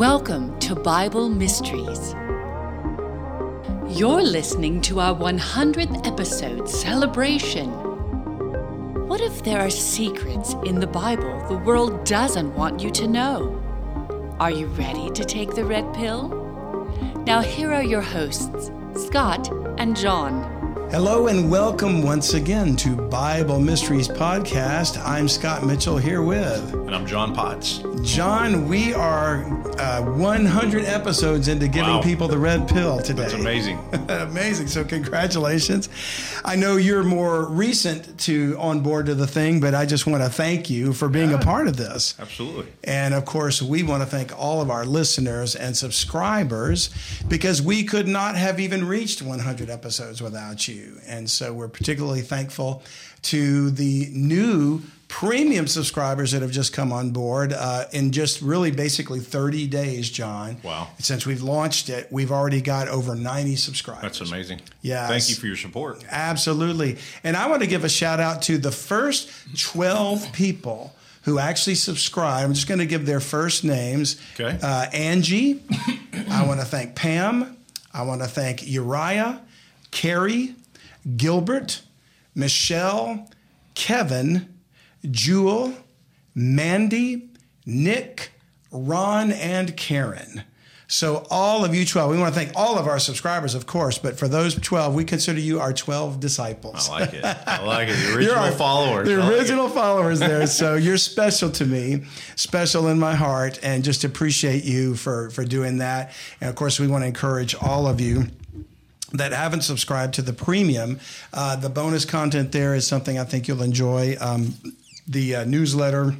Welcome to Bible Mysteries. You're listening to our 100th episode celebration. What if there are secrets in the Bible the world doesn't want you to know? Are you ready to take the red pill? Now, here are your hosts, Scott and John. Hello and welcome once again to Bible Mysteries Podcast. I'm Scott Mitchell here with. And I'm John Potts. John, we are uh, 100 episodes into giving Wow. people the red pill today. That's amazing. amazing. So congratulations. I know you're more recent to on board to the thing, but I just want to thank you for being a part of this. Absolutely. And of course, we want to thank all of our listeners and subscribers because we could not have even reached 100 episodes without you. And so we're particularly thankful to the new premium subscribers that have just come on board uh, in just really basically 30 days, John. Wow. Since we've launched it, we've already got over 90 subscribers. That's amazing. Yeah. Thank you for your support. Absolutely. And I want to give a shout out to the first 12 people who actually subscribe. I'm just going to give their first names. Okay. Uh, Angie. I want to thank Pam. I want to thank Uriah, Carrie, Gilbert, Michelle, Kevin, Jewel, Mandy, Nick, Ron, and Karen. So, all of you 12, we want to thank all of our subscribers, of course, but for those 12, we consider you our 12 disciples. I like it. I like it. The You're original our- followers. The I like original followers there. So you're special to me, special in my heart, and just appreciate you for for doing that. And of course, we want to encourage all of you that haven't subscribed to the premium. Uh, the bonus content there is something I think you'll enjoy. Um, the uh, newsletter.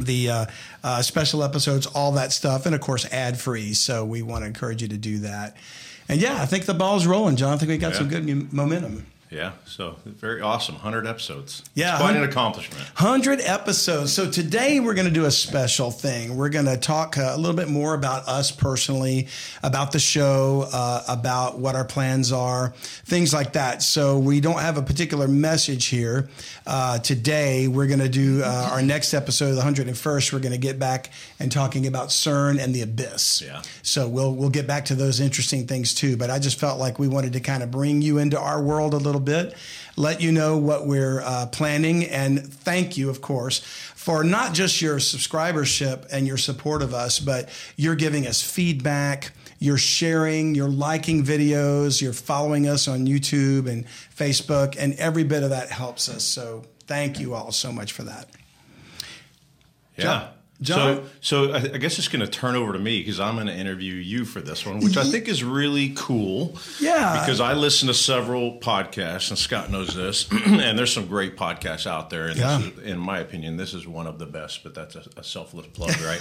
The uh, uh, special episodes, all that stuff, and of course, ad free. So, we want to encourage you to do that. And yeah, I think the ball's rolling, John. I think we got some Yeah. good mu- momentum. Yeah. So very awesome. 100 episodes. Yeah, It's quite an accomplishment. 100 episodes. So today we're going to do a special thing. We're going to talk uh, a little bit more about us personally, about the show, uh, about what our plans are, things like that. So we don't have a particular message here. Uh, today we're going to do uh, our next episode, the 101st. We're going to get back and talking about CERN and the abyss. Yeah. So we'll we'll get back to those interesting things too. But I just felt like we wanted to kind of bring you into our world a little bit, let you know what we're uh, planning, and thank you, of course, for not just your subscribership and your support of us, but you're giving us feedback. You're sharing, you're liking videos, you're following us on YouTube and Facebook, and every bit of that helps us. So thank you all so much for that. Yeah. John- So, so I, I guess it's going to turn over to me because I'm going to interview you for this one, which I think is really cool. Yeah. Because I listen to several podcasts, and Scott knows this, and there's some great podcasts out there. And Yeah. this is, in my opinion, this is one of the best. But that's a, a selfless plug, right?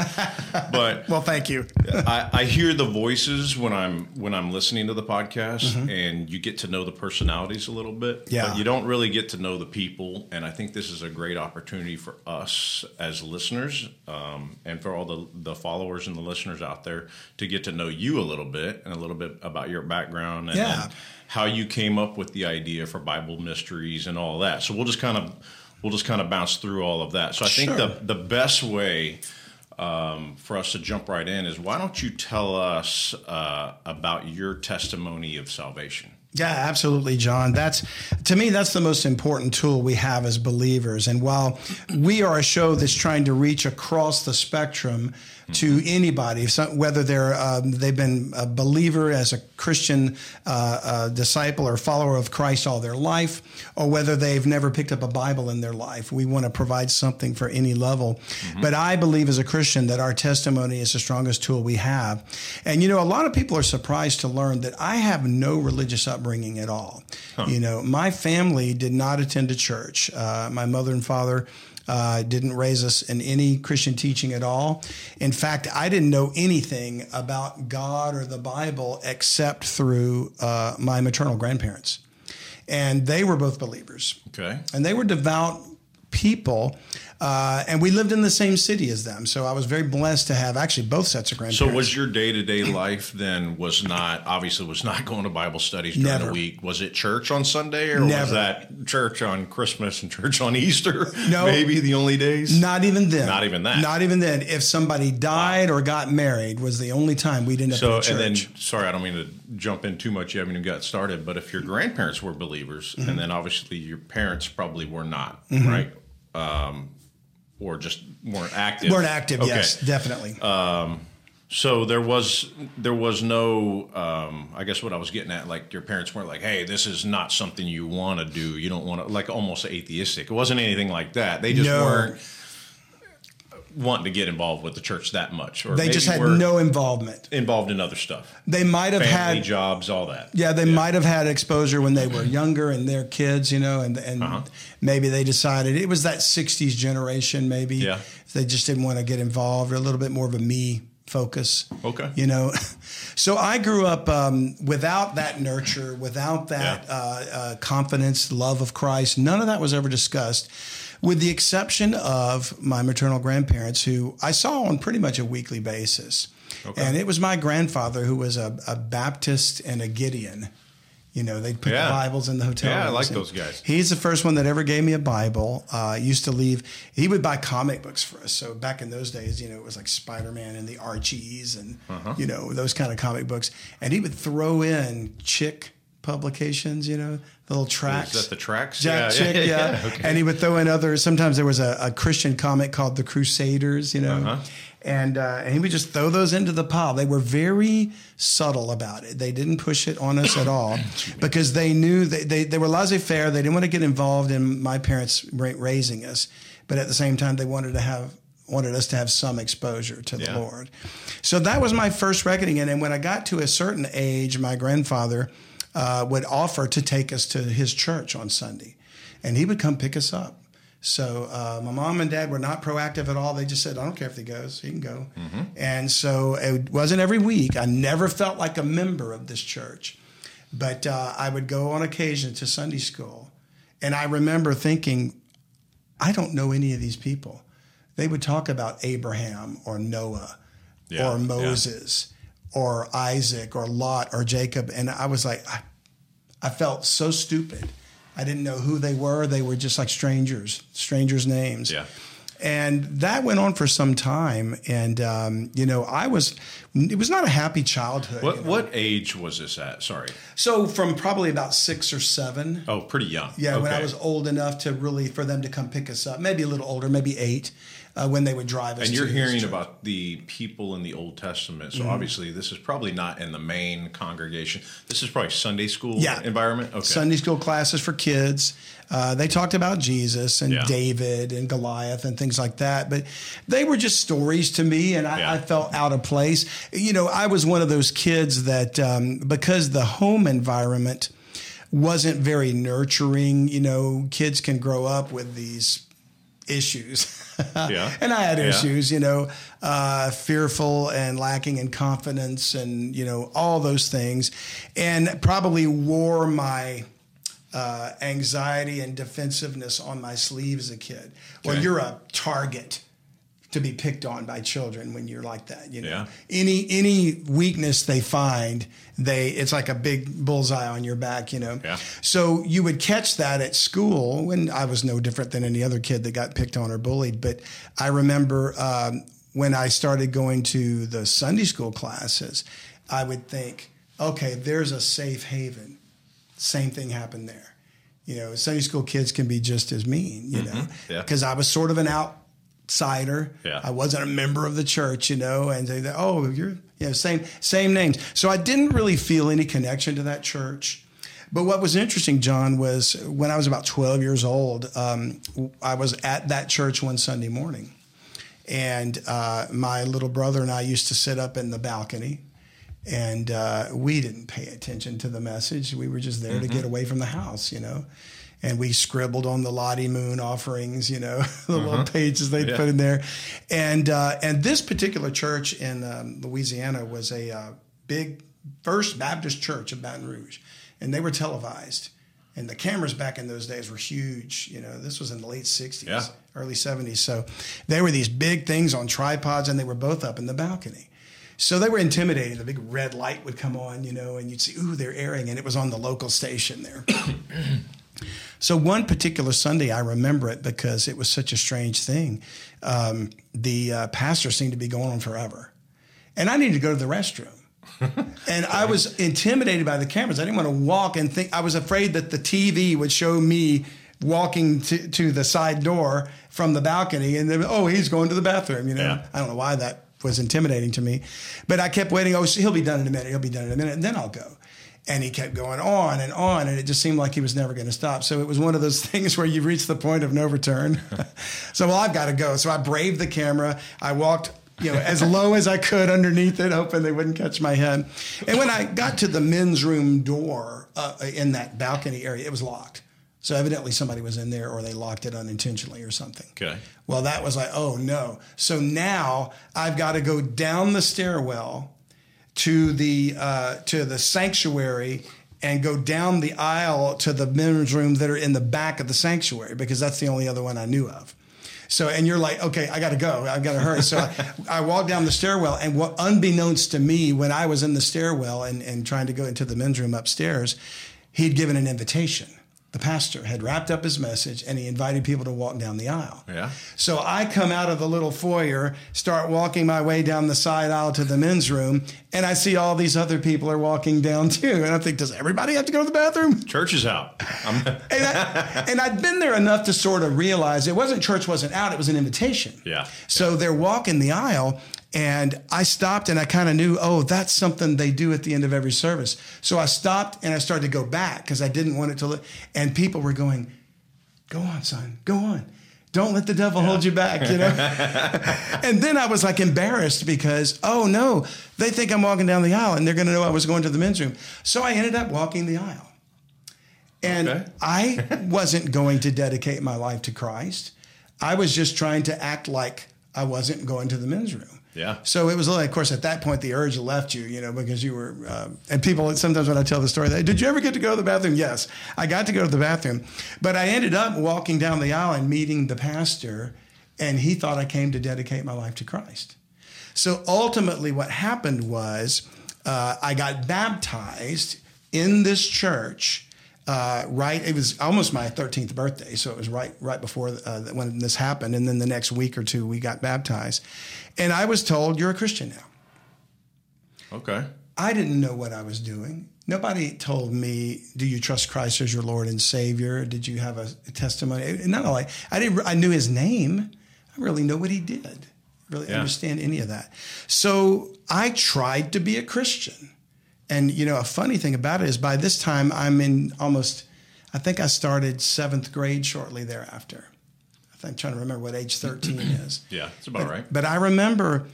but Well, thank you. I, I hear the voices when I'm when I'm listening to the podcast, and you get to know the personalities a little bit. Mm-hmm. Yeah. but you don't really get to know the people. And I think this is a great opportunity for us as listeners, um, and for all the the followers and the listeners out there to get to know you a little bit and a little bit about your background and, Yeah. and how you came up with the idea for Bible mysteries and all that. So we'll just kind of we'll just kind of bounce through all of that. So I think the the best way um, for us to jump right in is why don't you tell us uh, about your testimony of salvation? Yeah, absolutely, John. That's to me, that's the most important tool we have as believers. And while we are a show that's trying to reach across the spectrum to anybody, whether they're um, they've been a believer as a Christian uh, uh, disciple or follower of Christ all their life, or whether they've never picked up a Bible in their life, we want to provide something for any level. But I believe as a Christian that our testimony is the strongest tool we have. And you know, a lot of people are surprised to learn that I have no religious upbringing at all. You know, my family did not attend a church. Uh, my mother and father uh, didn't raise us in any Christian teaching at all. In fact, I didn't know anything about God or the Bible except through uh, my maternal grandparents. And they were both believers Okay. and they were devout people uh, and we lived in the same city as them. So I was very blessed to have actually both sets of grandparents. So was your day to day life then was not obviously was not going to Bible studies during Never. the week? Was it church on Sunday or was that church on Christmas and church on Easter? No. maybe the only days. Not even then. Not even that. Not even then. If somebody died or got married, was the only time we'd end up So in church. and then sorry, I don't mean to jump in too much. You haven't even got started. But if your grandparents were believers, Mm-hmm. and then obviously your parents probably were not, right? Um, or just weren't active. weren't active. Okay. Yes, definitely. So there was there was no um, I guess what I was getting at like your parents weren't like hey this is not something you want to do you don't want to like almost atheistic it wasn't anything like that they just No. weren't wanting to get involved with the church that much or they just had no involvement. involved in other stuff They might have family had jobs all that Yeah, they might have had exposure when they were younger and their kids, you know, and and Uh-huh. maybe they decided it was that '60s generation. Maybe Yeah. they just didn't want to get involved, or a little bit more of a me focus. Okay. you know. So I grew up um, without that nurture, without that Yeah. uh, uh, confidence, love of Christ. None of that was ever discussed, with the exception of my maternal grandparents, who I saw on pretty much a weekly basis. Okay. And it was my grandfather who was a, a Baptist and a Gideon. You know, they'd put Yeah. the Bibles in the hotel. Yeah, I like And those guys. He's the first one that ever gave me a Bible. Uh, used to leave. He would buy comic books for us. So back in those days, you know, it was like Spider Man and the Archies and Uh-huh. you know those kind of comic books. And he would throw in chick publications. You know, the little tracks. is that the tracks Jack yeah, Chick, yeah. yeah, okay. And he would throw in other. Sometimes there was a, a Christian comic called The Crusaders, you know, Uh-huh. and uh, and he would just throw those into the pile. They were very subtle about it. They didn't push it on us at all because they knew they, they they were laissez faire. They didn't want to get involved in my parents raising us, but at the same time they wanted to have wanted us to have some exposure to the Yeah. Lord. So that was my first reckoning. And then when I got to a certain age, my grandfather uh, would offer to take us to his church on Sunday, and he would come pick us up. So uh, my mom and dad were not proactive at all. They just said, "I don't care if he goes; he can go." And so it wasn't every week. I never felt like a member of this church, but uh, I would go on occasion to Sunday school, and I remember thinking, I don't know any of these people. They would talk about Abraham or Noah Yeah, or yeah. Or Isaac or Lot or Jacob. And I was like, I, I felt so stupid. I didn't know who they were. They were just like strangers, strangers' names. Yeah. And that went on for some time. And, um, you know, I was, it was not a happy childhood. what you know. what age was this at sorry So from probably about six or seven. oh pretty young Yeah, when I was old enough to really for them to come pick us up, maybe a little older, maybe eight, uh, when they would drive us. And you're hearing about the people in the Old Testament. Mm-hmm. So obviously, this is probably not in the main congregation. This is probably Sunday school Yeah. environment. Okay. Sunday school classes for kids. Uh, they talked about Jesus and Yeah. David and Goliath and things like that, but they were just stories to me, and I, Yeah. I felt out of place. You know, I was one of those kids that um, because the home environment wasn't very nurturing. You know, kids can grow up with these issues. Yeah. and I had Yeah. issues, you know, uh, fearful and lacking in confidence and, you know, all those things. And probably wore my uh, anxiety and defensiveness on my sleeve as a kid. Well, you're a target to be picked on by children when you're like that. You know, Yeah. any any weakness they find, they it's like a big bullseye on your back. You know, Yeah. so you would catch that at school when I was no different than any other kid that got picked on or bullied. But I remember um, when I started going to the Sunday school classes, I would think, okay, there's a safe haven. Same thing happened there. You know, Sunday school kids can be just as mean, you know, Mm-hmm. Yeah. because I was sort of an outsider. Yeah. I wasn't a member of the church, you know, and they, oh, you're, you know, same, same names. So I didn't really feel any connection to that church. But what was interesting, John, was when I was about 12 years old, um, I was at that church one Sunday morning. And uh, my little brother and I used to sit up in the balcony, and uh, we didn't pay attention to the message. We were just there to get away from the house, you know. And we scribbled on the Lottie Moon offerings, you know, the little pages they Yeah. put in there. And uh, and this particular church in um, Louisiana was a uh, big First Baptist Church of Baton Rouge, and they were televised. And the cameras back in those days were huge. You know, this was in the late 60s, Yeah. early 70s. So they were these big things on tripods, and they were both up in the balcony. So they were intimidating. The big red light would come on, you know, and you'd see, ooh, they're airing, and it was on the local station there. So one particular Sunday, I remember it because it was such a strange thing. Um, the uh, pastor seemed to be going on forever, and I needed to go to the restroom. and I was intimidated by the cameras. I didn't want to walk and think. I was afraid that the TV would show me walking to, to the side door from the balcony, and then, oh, he's going to the bathroom. You know, Yeah. I don't know why that was intimidating to me, but I kept waiting. Oh, he'll be done in a minute. He'll be done in a minute, and then I'll go. And he kept going on and on, and it just seemed like he was never going to stop. So it was one of those things where you reach the point of no return. so, well, I've got to go. So I braved the camera. I walked, you know, as low as I could underneath it, hoping they wouldn't catch my head. And when I got to the men's room door uh, in that balcony area, it was locked. So evidently somebody was in there, or they locked it unintentionally, or something. Okay. Well, that was like, oh no. So now I've got to go down the stairwell to the uh, to the sanctuary and go down the aisle to the men's room that are in the back of the sanctuary because that's the only other one I knew of. So, and you're like, okay, I got to go. I've got to hurry. So I, I walked down the stairwell, and what, unbeknownst to me, when I was in the stairwell and, and trying to go into the men's room upstairs, he'd given an invitation. The pastor had wrapped up his message and he invited people to walk down the aisle. Yeah. So I come out of the little foyer, start walking my way down the side aisle to the men's room, and I see all these other people are walking down too. And I think, does everybody have to go to the bathroom? Church is out. I'm, And, I, and I'd been there enough to sort of realize it wasn't church wasn't out, it was an invitation. Yeah. So they're walking the aisle, and I stopped and I kind of knew, oh, that's something they do at the end of every service. So I stopped and I started to go back because I didn't want it to look, and people were going, go on, son, go on. Don't let the devil hold you back, you know? and then I was like embarrassed because, oh no, they think I'm walking down the aisle and they're going to know I was going to the men's room. So I ended up walking the aisle. And Okay. I wasn't going to dedicate my life to Christ. I was just trying to act like I wasn't going to the men's room. Yeah. So it was like, of course, at that point, the urge left you, you know, because you were, um, and people sometimes when I tell the story, they, did you ever get to go to the bathroom? Yes, I got to go to the bathroom. But I ended up walking down the aisle and meeting the pastor, and he thought I came to dedicate my life to Christ. So ultimately, what happened was uh, I got baptized in this church. Uh, right, it was almost my 13th birthday, so it was right right before uh, when this happened, and then the next week or two we got baptized, and I was told you're a Christian now. okay. I didn't know what I was doing. Nobody told me, "Do you trust Christ as your Lord and Savior? Did you have a testimony?" None of like I didn't. I knew His name. I really know what He did. Really Yeah. understand any of that. So I tried to be a Christian, and you know, a funny thing about it is, by this time I'm in almost. I think I started seventh grade shortly thereafter. I think I'm trying to remember what age 13 is. Yeah, it's about right. But I remember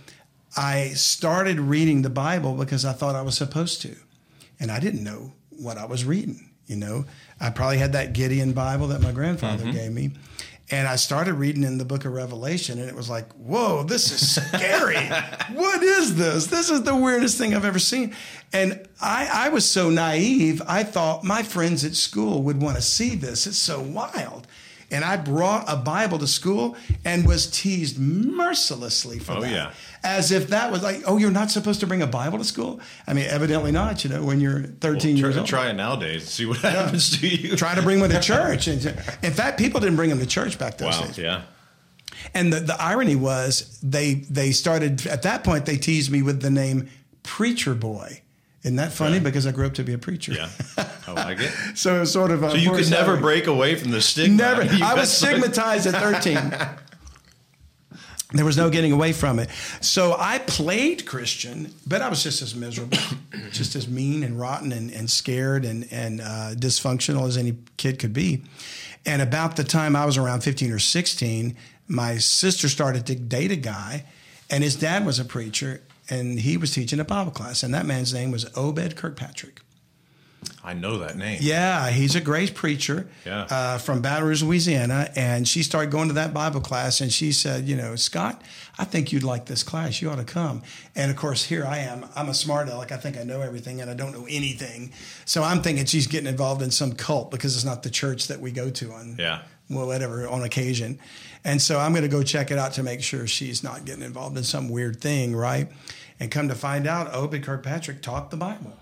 I started reading the Bible because I thought I was supposed to. And I didn't know what I was reading. You know, I probably had that Gideon Bible that my grandfather mm-hmm. gave me. And I started reading in the book of Revelation, and it was like, whoa, this is scary. what is this? This is the weirdest thing I've ever seen. And I, I was so naive, I thought my friends at school would want to see this. It's so wild. And I brought a Bible to school and was teased mercilessly for Oh, that. yeah. As if that was like, oh, you're not supposed to bring a Bible to school? I mean, evidently not, you know, when you're 13 Well, years try, old. try it nowadays. See what happens to you. Try to bring one to church. And in fact, people didn't bring them to church back those Wow. days. Yeah. And the, the irony was they they started at that point they teased me with the name preacher boy. Isn't that funny? Okay. Because I grew up to be a preacher. Yeah. I like it. So it was sort of a So you could never break away from the stigma. Never. You I was stigmatized at 13. There was no getting away from it. So I played Christian, but I was just as miserable, just as mean and rotten and, and scared and, and uh, dysfunctional as any kid could be. And about the time I was around 15 or 16, my sister started to date a guy, and his dad was a preacher, and he was teaching a Bible class. And that man's name was Obed Kirkpatrick. I know that name. Yeah, he's a great preacher Yeah. uh, from Baton Rouge, Louisiana. And she started going to that Bible class and she said, You know, Scott, I think you'd like this class. You ought to come. And of course, here I am. I'm a smart aleck. I think I know everything and I don't know anything. So I'm thinking she's getting involved in some cult because it's not the church that we go to on, Yeah. well, whatever, on occasion. And so I'm going to go check it out to make sure she's not getting involved in some weird thing, right? And come to find out, Obed Kirkpatrick taught the Bible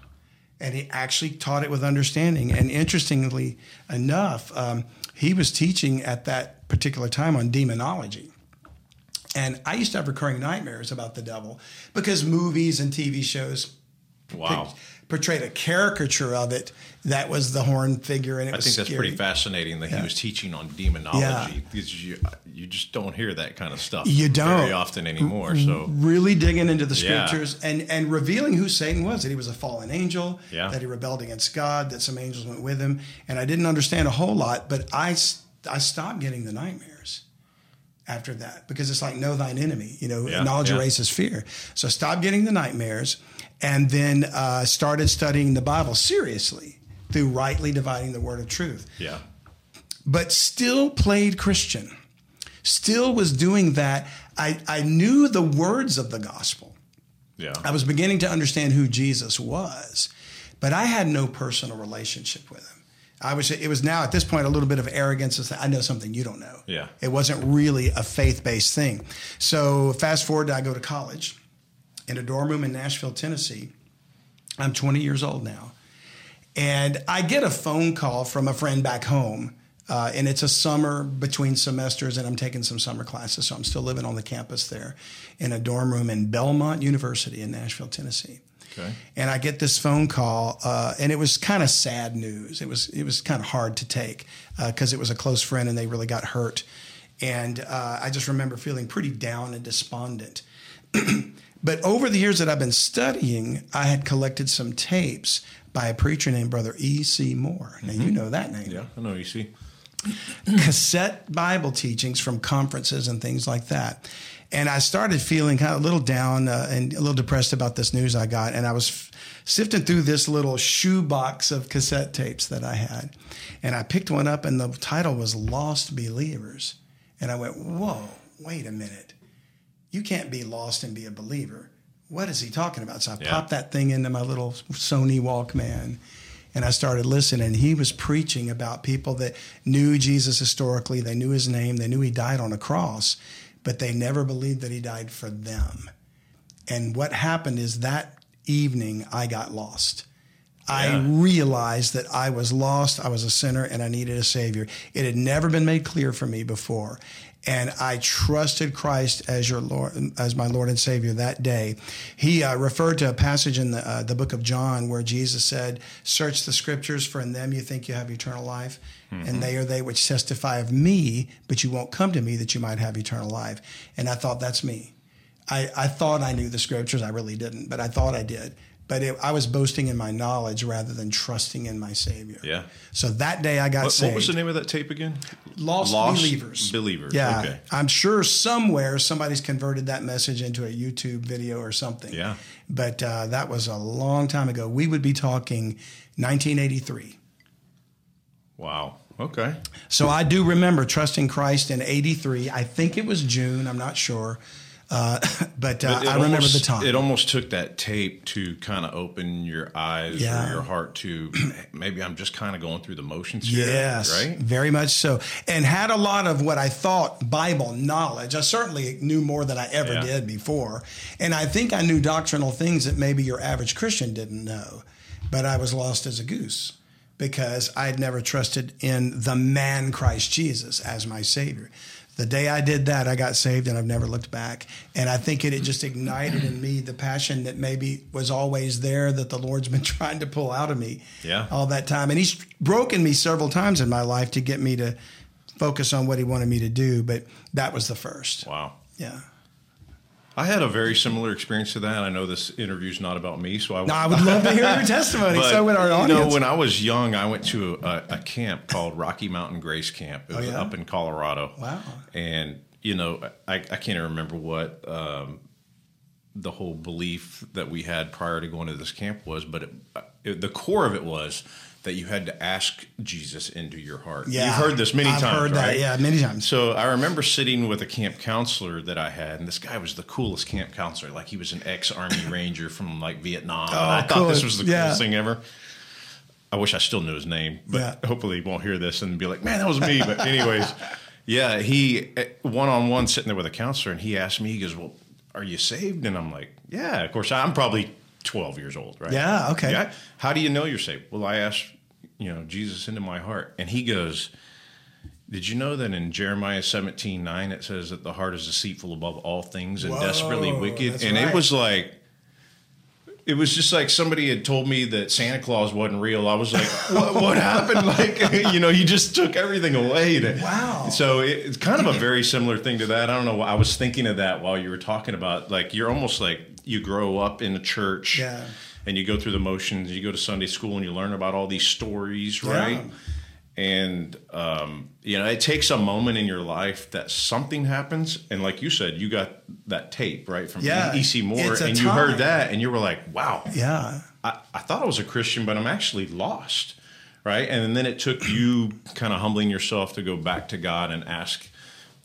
and he actually taught it with understanding. And interestingly enough, um, he was teaching at that particular time on demonology. And I used to have recurring nightmares about the devil because movies and TV shows Wow. Portrayed a caricature of it that was the horn figure, and it I was think that's scary. pretty fascinating that Yeah. he was teaching on demonology Yeah. because you, you just don't hear that kind of stuff You don't. very often anymore. So really digging into the Yeah. scriptures and and revealing who Satan was that he was a fallen angel Yeah. that he rebelled against God that some angels went with him and I didn't understand a whole lot but I I stopped getting the nightmares after that because it's like know thine enemy you know Yeah, knowledge yeah. erases fear so stop getting the nightmares and then uh, started studying the Bible seriously through rightly dividing the word of truth yeah, but still played Christian, still was doing that. I, I knew the words of the gospel. yeah, I was beginning to understand who Jesus was, but I had no personal relationship with him. I was it was now at this point a little bit of arrogance I know something you don't know. Yeah. It wasn't really a faith-based thing. So fast forward I go to college in a dorm room in Nashville, Tennessee. I'm 20 years old now. And I get a phone call from a friend back home. Uh, and it's a summer between semesters, and I'm taking some summer classes. So I'm still living on the campus there in a dorm room in Belmont University in Nashville, Tennessee. Okay. And I get this phone call, uh, and it was kind of sad news. It was it was kind of hard to take because it was a close friend, and they really got hurt. And uh, I just remember feeling pretty down and despondent. but over the years that I've been studying, I had collected some tapes by a preacher named Brother E. C. Moore. Now you know that name yeah. I know you see. Cassette Bible teachings from conferences and things like that. And I started feeling kind of a little down uh, and a little depressed about this news I got. And I was f- sifting through this little shoebox of cassette tapes that I had. And I picked one up, and the title was Lost Believers. And I went, Whoa, wait a minute. You can't be lost and be a believer. What is he talking about? So I Yeah. popped that thing into my little Sony Walkman and I started listening. He was preaching about people that knew Jesus historically, they knew his name, they knew he died on a cross, but they never believed that he died for them. And what happened is that evening I got lost. I realized that I was lost, I was a sinner, and I needed a Savior. It had never been made clear for me before. And I trusted Christ as your Lord, as my Lord and Savior that day. He uh, referred to a passage in the, uh, the book of John where Jesus said, "Search the Scriptures, for in them you think you have eternal life, and they are they which testify of me. But you won't come to me that you might have eternal life." And I thought, that's me. I, I thought I knew the scriptures. I really didn't, but I thought I did. But it, I was boasting in my knowledge rather than trusting in my Savior. Yeah. So that day I got What, saved. what was the name of that tape again? Lost, Lost Believers. Believers. Yeah. Okay. I'm sure somewhere somebody's converted that message into a YouTube video or something. Yeah. But uh, that was a long time ago. We would be talking 1983. Wow. Okay. So I do remember trusting Christ in 83. I think it was June. I'm not sure. Uh, but, uh, It I remember almost- the time. It almost took that tape to kind of open your eyes Yeah. or your heart to maybe I'm just kind of going through the motions here. Yes, Right? very much so. And had a lot of what I thought Bible knowledge. I certainly knew more than I ever Yeah. did before. And I think I knew doctrinal things that maybe your average Christian didn't know. But I was lost as a goose because I'd never trusted in the man Christ Jesus as my Savior. The day I did that, I got saved and I've never looked back. And I think it had just ignited in me the passion that maybe was always there that the Lord's been trying to pull out of me Yeah. all that time. And He's broken me several times in my life to get me to focus on what He wanted me to do. But that was the first. Wow. Yeah. I had a very similar experience to that. I know this interview's not about me, so I No, I would love to hear your testimony. But, so would our you audience. know, when I was young, I went to a, a camp called Rocky Mountain Grace Camp. It was Oh, yeah? up in Colorado. Wow. And you know, I, I can't even remember what um, the whole belief that we had prior to going to this camp was, but it, it, the core of it was that you had to ask Jesus into your heart. Yeah, You've heard this many I've times, heard right? that. Yeah, many times. So I remember sitting with a camp counselor that I had, and this guy was the coolest camp counselor. Like he was an ex-army ranger from like Vietnam. and oh, I thought Oh, this was the Yeah. coolest thing ever. I wish I still knew his name, but Yeah. hopefully he won't hear this and be like, "Man, that was me." But anyways, yeah, he one on one sitting there with a counselor, and he asked me, he goes, "Well, are you saved?" And I'm like, "Yeah." Of course, I'm probably 12 years old, right? Yeah, okay. Yeah. How do you know you're saved? Well, I asked, you know, Jesus into my heart, and he goes. Did you know that in Jeremiah 17, 9, it says that the heart is deceitful above all things and Whoa, desperately wicked? And right. it was like, it was just like somebody had told me that Santa Claus wasn't real. I was like, what, what happened? Like, you know, you just took everything away. To, Wow. So it, it's kind of a very similar thing to that. I don't know. I was thinking of that while you were talking about, like, you're almost like you grow up in a church. Yeah. And you go through the motions. You go to Sunday school and you learn about all these stories, right? Yeah. And um, you know, it takes a moment in your life that something happens, and like you said, you got that tape right from Yeah, E.C. Moore, and you heard that, and you were like, "Wow, Yeah. I, I thought I was a Christian, but I'm actually lost." Right, and then it took you kind of humbling yourself to go back to God and ask,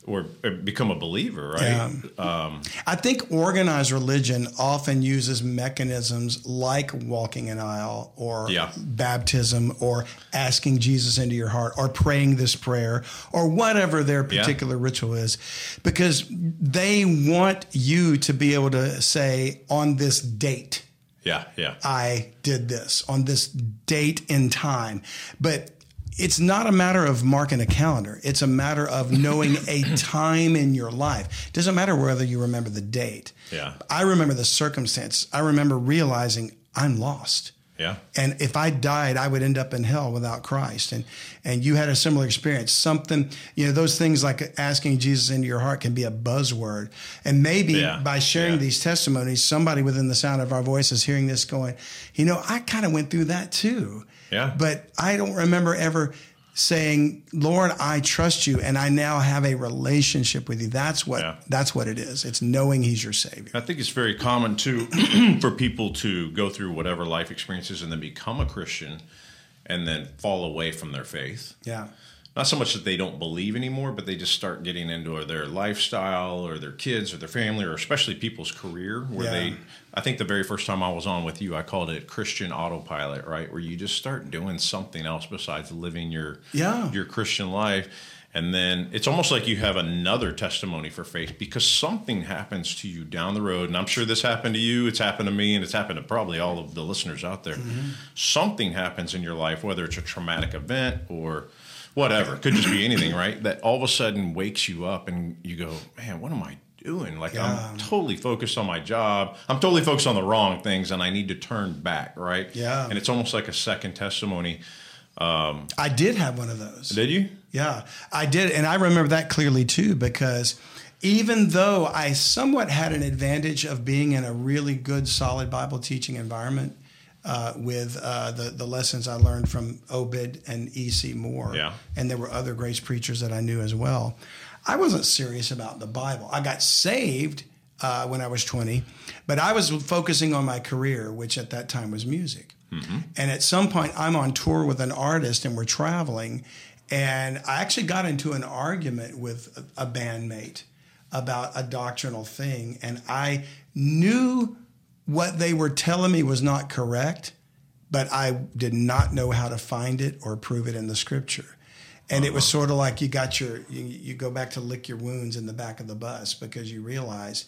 or, or become a believer, right? Yeah. Um, I think organized religion often uses mechanisms like walking an aisle or Yeah. baptism or asking Jesus into your heart or praying this prayer or whatever their Yeah. particular ritual is because they want you to be able to say on this date yeah, yeah, I did this on this date in time. But it's not a matter of marking a calendar. It's a matter of knowing a time in your life. It Doesn't matter whether you remember the date. Yeah. I remember the circumstance. I remember realizing I'm lost. yeah. And if I died, I would end up in hell without Christ. And and you had a similar experience. Something, you know, those things like asking Jesus into your heart can be a buzzword. And maybe Yeah, by sharing yeah. these testimonies, somebody within the sound of our voices hearing this going, you know, I kind of went through that too. Yeah. But I don't remember ever saying, Lord, I trust you and I now have a relationship with you. That's what Yeah. that's what it is. It's knowing he's your savior. I think it's very common too for people to go through whatever life experiences and then become a Christian and then fall away from their faith. Yeah. Not so much that they don't believe anymore, but they just start getting into their lifestyle or their kids or their family or especially people's career where Yeah. they I think the very first time I was on with you, I called it Christian autopilot, right? Where you just start doing something else besides living your Yeah. your Christian life. And then it's almost like you have another testimony for faith because something happens to you down the road. And I'm sure this happened to you, it's happened to me, and it's happened to probably all of the listeners out there. Mm-hmm. Something happens in your life, whether it's a traumatic event or whatever, could just be anything, right? That all of a sudden wakes you up and you go, man, what am I doing? Like, Yeah. I'm totally focused on my job. I'm totally focused on the wrong things and I need to turn back, right? Yeah. And it's almost like a second testimony. Um, I did have one of those. Did you? Yeah, I did. And I remember that clearly too, because even though I somewhat had an advantage of being in a really good, solid Bible teaching environment uh, with uh, the, the lessons I learned from Obed and E.C. Moore, Yeah. and there were other grace preachers that I knew as well, I wasn't serious about the Bible. I got saved uh, when I was 20, but I was focusing on my career, which at that time was music. And at some point, I'm on tour with an artist and we're traveling. And I actually got into an argument with a bandmate about a doctrinal thing. And I knew what they were telling me was not correct, but I did not know how to find it or prove it in the scripture. And it was uh-huh. sort of like you got your, you, you go back to lick your wounds in the back of the bus because you realize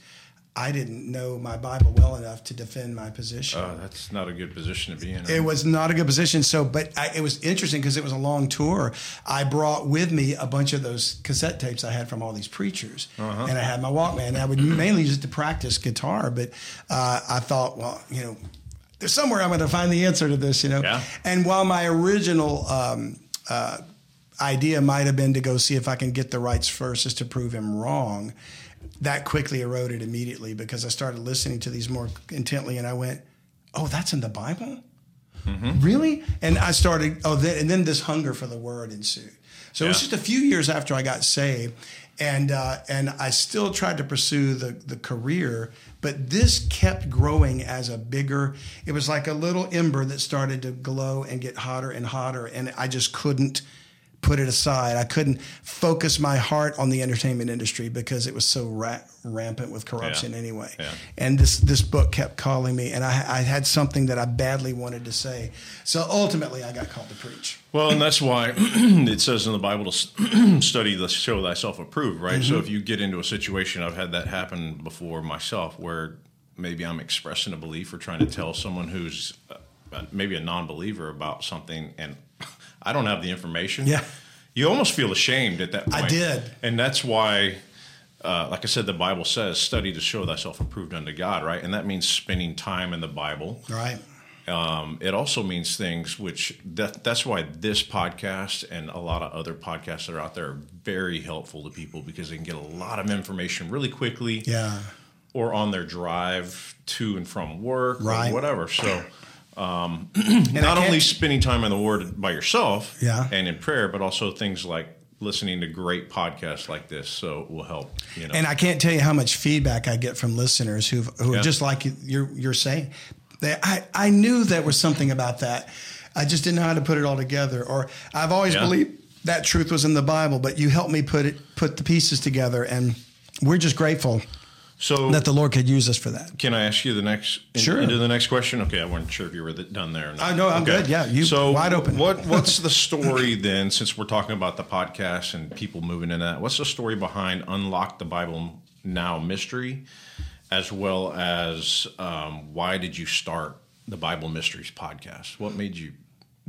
I didn't know my Bible well enough to defend my position. Oh, that's not a good position to be in. It was not a good position. So, but I, it was interesting because it was a long tour. I brought with me a bunch of those cassette tapes I had from all these preachers, and I had my Walkman. And I would mainly use it to practice guitar, but uh, I thought, well, you know, there's somewhere I'm going to find the answer to this, you know. Yeah. And while my original um, uh, idea might have been to go see if I can get the rights first, verses to prove him wrong, that quickly eroded immediately because I started listening to these more intently, and I went, "Oh, that's in the Bible." Really? And I started, oh, then, and then this hunger for the word ensued. So it was just a few years after I got saved, and uh, and I still tried to pursue the the career, but this kept growing as a bigger. It was like a little ember that started to glow and get hotter and hotter, and I just couldn't put it aside. I couldn't focus my heart on the entertainment industry because it was so ra- rampant with corruption Yeah. anyway. Yeah. And this this book kept calling me, and I, I had something that I badly wanted to say. So ultimately, I got called to preach. Well, and that's why it says in the Bible to study the show thyself approved, right? Mm-hmm. So if you get into a situation, I've had that happen before myself, where maybe I'm expressing a belief or trying to tell someone who's uh, maybe a non-believer about something, and I don't have the information. Yeah. you almost feel ashamed at that point. I did. and that's why. Uh, like I said, the Bible says, "Study to show thyself approved unto God," right? And that means spending time in the Bible. Right. Um, it also means things which that, that's why this podcast and a lot of other podcasts that are out there are very helpful to people because they can get a lot of information really quickly Yeah. or on their drive to and from work Right. or whatever. So Um, I not only spending time in the Word by yourself Yeah. and in prayer, but also things like listening to great podcasts like this. So it will help. You know, And I can't tell you how much feedback I get from listeners who who Yeah. are just like you're you're saying. They, I I knew there was something about that. I just didn't know how to put it all together. Or I've always Yeah. believed that truth was in the Bible, but you helped me put it put the pieces together, and we're just grateful so that the Lord could use us for that. Can I ask you the next in- Sure. into the next question? Okay, I wasn't sure if you were done there. Or not. Uh, I'm Okay. good. Yeah, you- so wide open. What What's the story then? Since we're talking about the podcast and people moving in that, what's the story behind Unlock the Bible Now mystery, as well as um, why did you start the Bible Mysteries podcast? What made you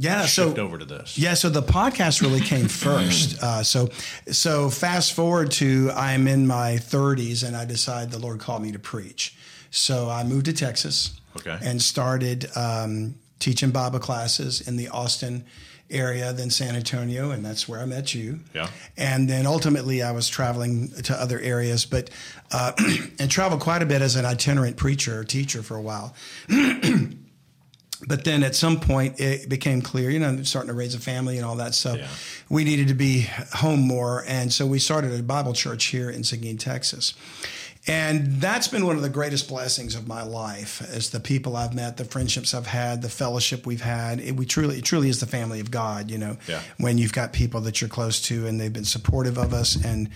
Yeah, shift so over to this? Yeah, so the podcast really came first. Uh, so, so fast forward to I'm in my 30s, and I decide the Lord called me to preach. So I moved to Texas, Okay. and started um, teaching Bible classes in the Austin area, then San Antonio, and that's where I met you. Yeah. And then ultimately, I was traveling to other areas, but uh, and traveled quite a bit as an itinerant preacher, or teacher for a while. but then at some point it became clear, you know, starting to raise a family and all that stuff. Yeah. We needed to be home more, and so we started a Bible church here in Seguin, Texas. And that's been one of the greatest blessings of my life is the people I've met, the friendships I've had, the fellowship we've had. It, we truly, it truly is the family of God, you know, Yeah. when you've got people that you're close to and they've been supportive of us and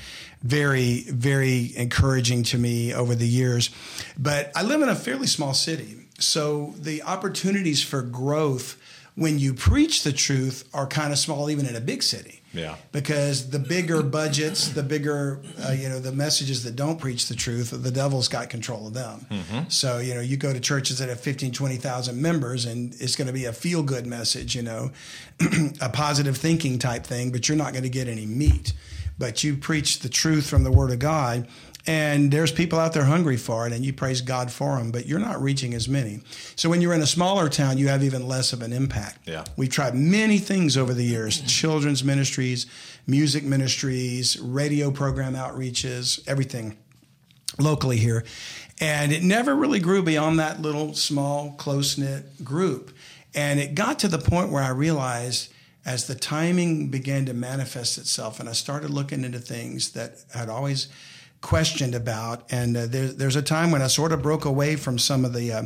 very, very encouraging to me over the years. But I live in a fairly small city. So the opportunities for growth when you preach the truth are kind of small, even in a big city Yeah. because the bigger budgets, the bigger, uh, you know, the messages that don't preach the truth, the devil's got control of them. So, you know, you go to churches that have 15, 20,000 members and it's going to be a feel good message, you know, a positive thinking type thing, but you're not going to get any meat. But you preach the truth from the word of God. And there's people out there hungry for it, and you praise God for them, but you're not reaching as many. So when you're in a smaller town, you have even less of an impact. Yeah. We've tried many things over the years children's ministries, music ministries, radio program outreaches, everything locally here. And it never really grew beyond that little small, close knit group. And it got to the point where I realized as the timing began to manifest itself, and I started looking into things that I'd always questioned about. And uh, there, there's a time when I sort of broke away from some of the uh,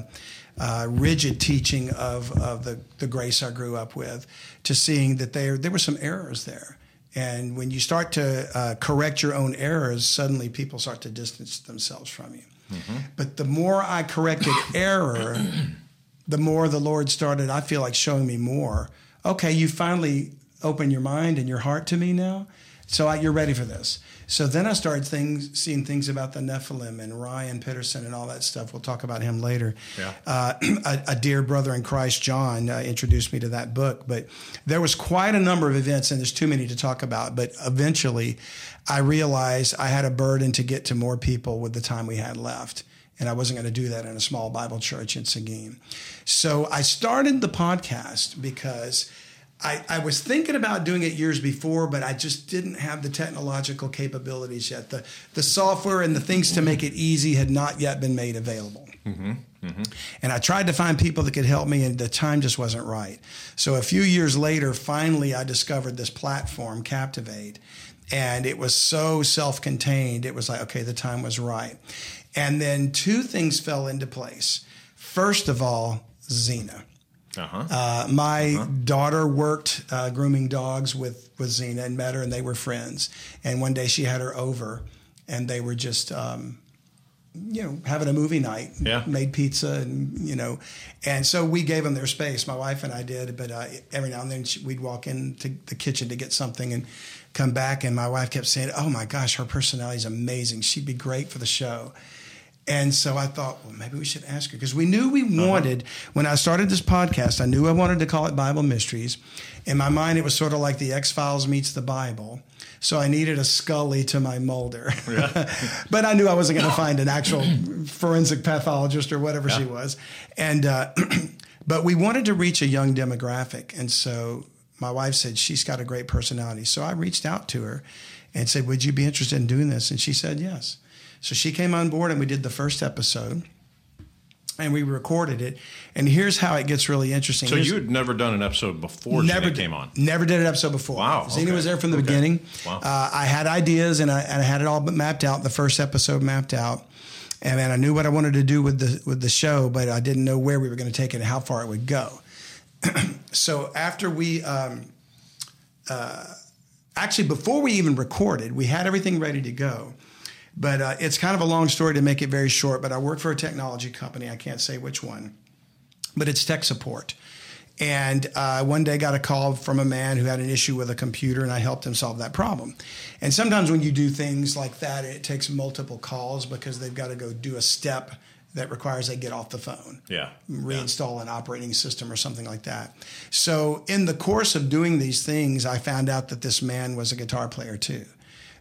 uh, rigid teaching of, of the, the grace I grew up with to seeing that there, there were some errors there. And when you start to uh, correct your own errors, suddenly people start to distance themselves from you. But the more I corrected error, the more the Lord started, I feel like, showing me more. Okay, you finally open your mind and your heart to me now. So I, you're ready for this. So then I started things, seeing things about the Nephilim and Ryan Pitterson and all that stuff. We'll talk about him later. Yeah. Uh, a, a dear brother in Christ, John, uh, introduced me to that book. But there was quite a number of events, and there's too many to talk about. But eventually, I realized I had a burden to get to more people with the time we had left. And I wasn't going to do that in a small Bible church in Seguin. So I started the podcast because I, I was thinking about doing it years before, but I just didn't have the technological capabilities yet. The, the software and the things to make it easy had not yet been made available. Mm-hmm, mm-hmm. And I tried to find people that could help me, and the time just wasn't right. So a few years later, finally, I discovered this platform, Captivate. And it was so self contained, it was like, okay, the time was right. And then two things fell into place. First of all, Xena. Uh-huh. Uh, my daughter worked uh, grooming dogs with, with Xena and met her, and they were friends. And one day she had her over, and they were just, um, you know, having a movie night. Yeah. Made pizza, and you know, and so we gave them their space. My wife and I did, but uh, every now and then she, we'd walk into the kitchen to get something and come back, and my wife kept saying, "Oh my gosh, her personality is amazing. She'd be great for the show." And so I thought, well, maybe we should ask her because we knew we wanted, when I started this podcast, I knew I wanted to call it Bible Mysteries. In my mind, it was sort of like the X Files meets the Bible. So I needed a Scully to my Mulder. but I knew I wasn't going to find an actual forensic pathologist or whatever she was. And, uh, but we wanted to reach a young demographic. And so my wife said, she's got a great personality. So I reached out to her and said, would you be interested in doing this? And she said, yes. So she came on board and we did the first episode and we recorded it. And here's how it gets really interesting. So Here's- you had never done an episode before never came on. Never did an episode before. Wow, Xena okay. was there from the Okay. beginning. Wow. Uh, I had ideas and I, and I had it all mapped out. The first episode mapped out, and then I knew what I wanted to do with the with the show, but I didn't know where we were going to take it and how far it would go. so after we. Um, uh, Actually, before we even recorded, we had everything ready to go. But uh, it's kind of a long story to make it very short. But I work for a technology company. I can't say which one but it's tech support. And uh, one day got a call from a man who had an issue with a computer, and I helped him solve that problem. And sometimes when you do things like that, it takes multiple calls because they've got to go do a step that requires they get off the phone Yeah. reinstall an operating system or something like that. So, in the course of doing these things, I found out that this man was a guitar player too.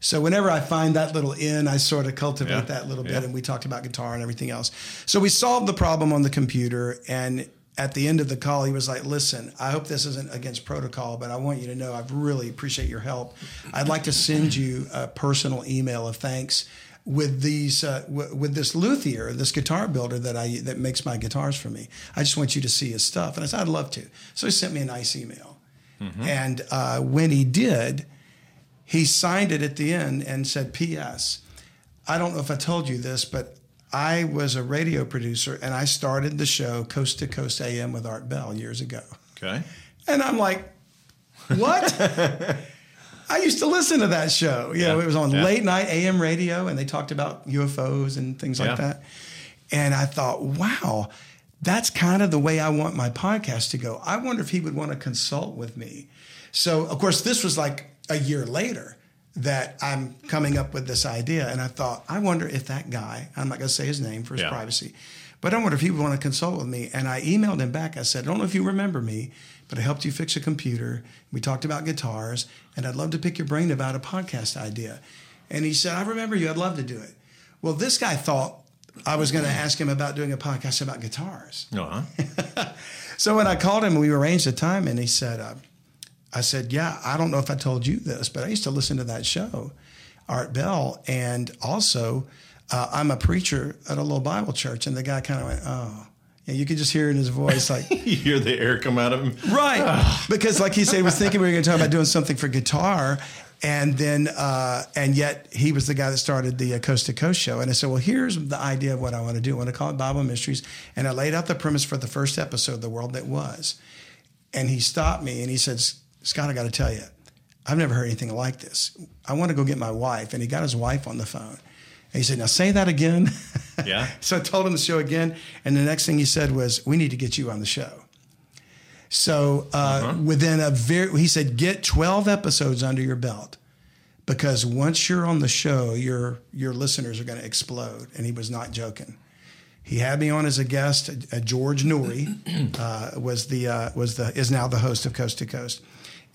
So, whenever I find that little in, I sort of cultivate Yeah. that little bit, Yeah. and we talked about guitar and everything else. So, we solved the problem on the computer, and at the end of the call, he was like, Listen, I hope this isn't against protocol, but I want you to know I really appreciate your help. I'd like to send you a personal email of thanks with these uh, w- with this luthier, this guitar builder that I that makes my guitars for me. I just want you to see his stuff, and I said I'd love to. So he sent me a nice email, and uh, when he did, he signed it at the end and said, "P.S. I don't know if I told you this, but I was a radio producer and I started the show Coast to Coast AM with Art Bell years ago." Okay. And I'm like, what? I used to listen to that show. You know, it was on Yeah. late night AM radio and they talked about UFOs and things like Yeah. that. And I thought, wow, that's kind of the way I want my podcast to go. I wonder if he would want to consult with me. So, of course, this was like a year later that I'm coming up with this idea. And I thought, I wonder if that guy, I'm not going to say his name for his Yeah. privacy, but I wonder if he would want to consult with me. And I emailed him back. I said, I don't know if you remember me, but I helped you fix a computer. We talked about guitars, and I'd love to pick your brain about a podcast idea. And he said, I remember you. I'd love to do it. Well, this guy thought I was going to ask him about doing a podcast about guitars. Uh-huh. So when I called him, we arranged a time, and he said, uh, I said, Yeah, I don't know if I told you this, but I used to listen to that show, Art Bell. And also, uh, I'm a preacher at a little Bible church. And the guy kind of went, Oh, yeah, you could just hear in his voice, like, you hear the air come out of him. right. because, like he said, he was thinking we were going to talk about doing something for guitar. And then, uh, and yet he was the guy that started the uh, Coast to Coast show. And I said, well, here's the idea of what I want to do. I want to call it Bible Mysteries. And I laid out the premise for the first episode, The World That Was. And he stopped me and he said, Scott, I got to tell you, I've never heard anything like this. I want to go get my wife. And he got his wife on the phone. And he said, now say that again. Yeah. so I told him the show again. And the next thing he said was, we need to get you on the show. So uh, within a very, he said, get 12 episodes under your belt because once you're on the show, your your listeners are going to explode. And he was not joking. He had me on as a guest. Uh, George Noory uh, was the uh, was the is now the host of Coast to Coast,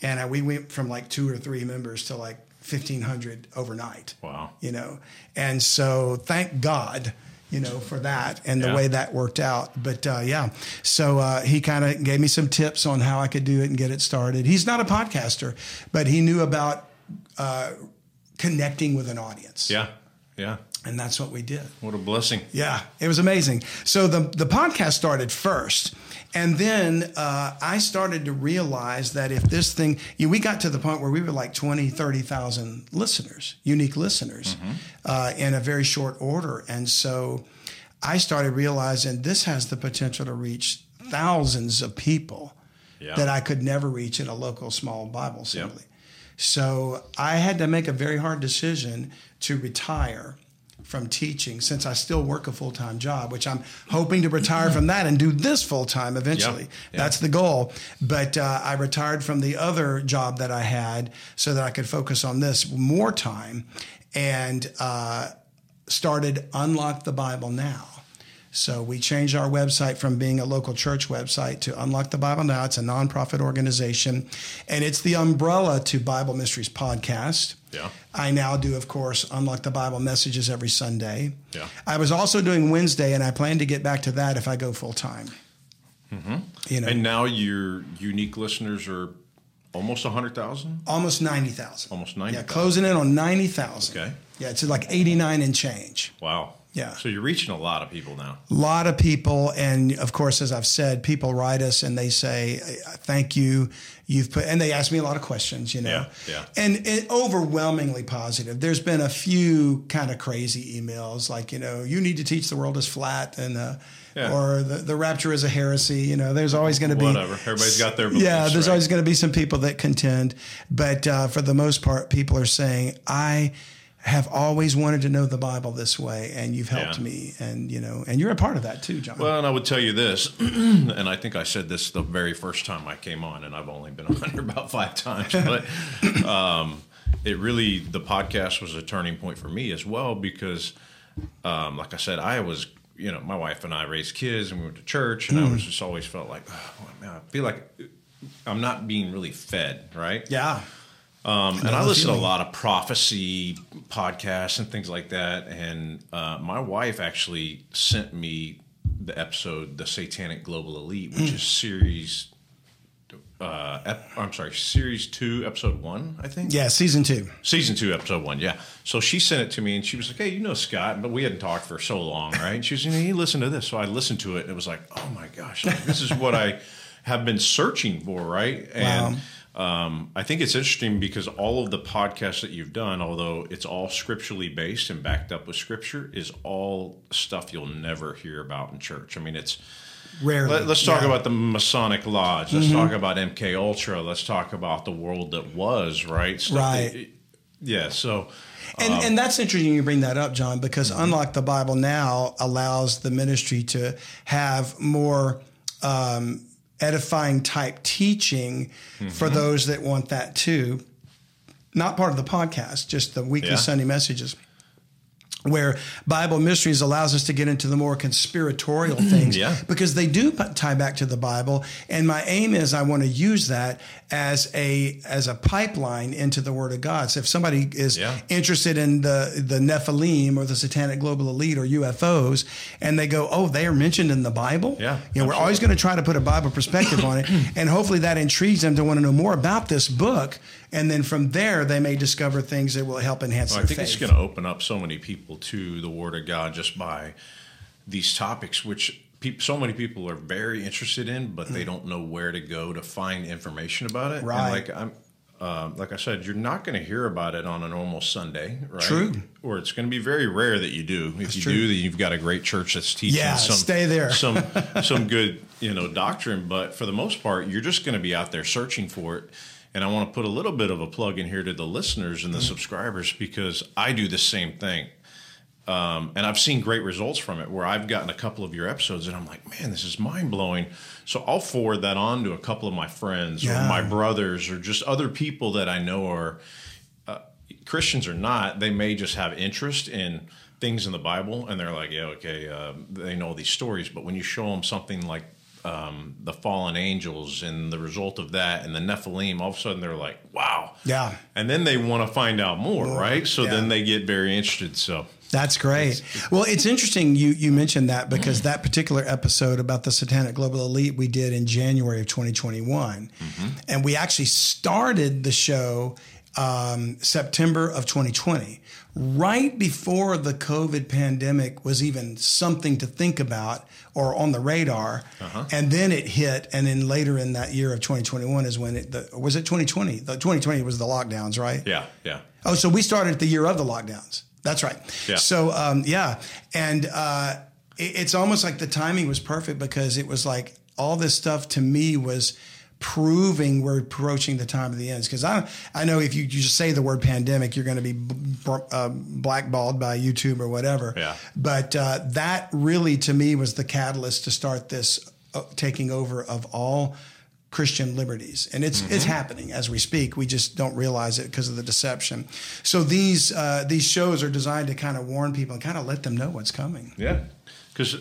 and uh, we went from like two or three members to like 1,500 overnight. Wow. You know, and so thank God you know, for that and the Yeah. way that worked out. But uh, yeah, so uh, he kind of gave me some tips on how I could do it and get it started. He's not a podcaster, but he knew about uh, connecting with an audience. Yeah. Yeah. And that's what we did. What a blessing. Yeah, it was amazing. So the, the podcast started first. And then uh, I started to realize that if this thing, you know, we got to the point where we were like 20, 30,000 listeners, unique listeners, mm-hmm. uh, in a very short order. And so I started realizing this has the potential to reach thousands of people yeah. that I could never reach in a local small Bible assembly. Yep. So I had to make a very hard decision to retire from teaching since I still work a full time job, which I'm hoping to retire from that and do this full time eventually. That's the goal. But uh, I retired from the other job that I had so that I could focus on this more time and uh, started Unlock the Bible Now. So we changed our website from being a local church website to Unlock the Bible Now. It's a nonprofit organization, and it's the umbrella to Bible Mysteries podcast. Yeah. I now do, of course, Unlock the Bible messages every Sunday. Yeah. I was also doing Wednesday, and I plan to get back to that if I go full time. Mm-hmm. You know, and now your unique listeners are almost hundred thousand. Almost ninety thousand. Almost ninety. Yeah, closing in on ninety thousand. Okay. Yeah, it's like eighty nine and change. Wow. Yeah. So you're reaching a lot of people now. A lot of people, and of course, as I've said, people write us and they say, "Thank you, you've put," and they ask me a lot of questions. You know, yeah, yeah. And, and overwhelmingly positive. There's been a few kind of crazy emails, like you know, you need to teach the world is flat, and uh, yeah. or the, the rapture is a heresy. You know, there's always going to be whatever. Everybody's got their beliefs, yeah. There's right? always going to be some people that contend, but uh, for the most part, people are saying, "I." have always wanted to know the Bible this way, and you've helped yeah. me, and you know, and you're a part of that too, John. Well, and I would tell you this, and I think I said this the very first time I came on, and I've only been on here about five times, but um, it really the podcast was a turning point for me as well because, um, like I said, I was. You know, my wife and I raised kids, and we went to church, and mm. I was just always felt like, oh, man, I feel like I'm not being really fed, right? Yeah. Um, and I listen to a lot of prophecy podcasts and things like that. And uh, my wife actually sent me the episode, The Satanic Global Elite, which is series. Uh, ep- I'm sorry, series two, episode one, I think. Yeah, season two. Season two, episode one. Yeah. So she sent it to me, and she was like, "Hey, you know Scott, but we hadn't talked for so long, right?" And she was, "You know, you listen to this." So I listened to it, and it was like, "Oh my gosh, like, this is what I have been searching for, right?" And wow um, I think it's interesting because all of the podcasts that you've done, although it's all scripturally based and backed up with scripture, is all stuff you'll never hear about in church. I mean, it's rarely. Let, us talk yeah. about the Masonic Lodge. Let's mm-hmm. talk about MK Ultra. Let's talk about the world that was. Right. Stuff right. That, yeah. So. And, um, and that's interesting you bring that up, John, because mm-hmm. Unlock the Bible now allows the ministry to have more um, edifying type teaching mm-hmm. for those that want that too. Not part of the podcast, just the weekly yeah. Sunday messages where Bible Mysteries allows us to get into the more conspiratorial mm-hmm. things yeah. because they do tie back to the Bible. And my aim is I want to use that as a as a pipeline into the Word of God. So if somebody is yeah. interested in the the Nephilim or the Satanic Global Elite or UFOs, and they go, "Oh, they are mentioned in the Bible," yeah, you know, we're always going to try to put a Bible perspective on it, and hopefully that intrigues them to want to know more about this book and then from there they may discover things that will help enhance well, their I think faith. it's going to open up so many people to the Word of God just by these topics, which so many people are very interested in, but they don't know where to go to find information about it. Right. And like I'm. Uh, like I said, you're not going to hear about it on a normal Sunday, right? True. Or it's going to be very rare that you do. If that's you true. do, then you've got a great church that's teaching yeah, some stay there. some some good you know doctrine. But for the most part, you're just going to be out there searching for it. And I want to put a little bit of a plug in here to the listeners and the mm-hmm. subscribers because I do the same thing. Um, and I've seen great results from it where I've gotten a couple of your episodes and I'm like, man, this is mind blowing. So I'll forward that on to a couple of my friends yeah. or my brothers or just other people that I know are uh, Christians or not. They may just have interest in things in the Bible and they're like, yeah, okay, uh, they know these stories. But when you show them something like um, the fallen angels and the result of that and the Nephilim, all of a sudden they're like, wow. Yeah. And then they want to find out more, more right? So yeah. then they get very interested. So that's great. Well, it's interesting you you mentioned that because that particular episode about the Satanic Global Elite we did in January of 2021. Mm-hmm. And we actually started the show um, September of 2020, right before the COVID pandemic was even something to think about or on the radar. Uh-huh. And then it hit, and then later in that year of 2021 is when it the, was it 2020. The 2020 was the lockdowns, right? Yeah, yeah. Oh, so we started the year of the lockdowns. That's right. Yeah. So um, yeah, and uh, it, it's almost like the timing was perfect because it was like all this stuff to me was proving we're approaching the time of the ends. Because I I know if you, you just say the word pandemic, you're going to be b- uh, blackballed by YouTube or whatever. Yeah. But uh, that really to me was the catalyst to start this uh, taking over of all. Christian liberties, and it's it's happening as we speak. We just don't realize it because of the deception. So these uh, these shows are designed to kind of warn people and kind of let them know what's coming. Yeah, because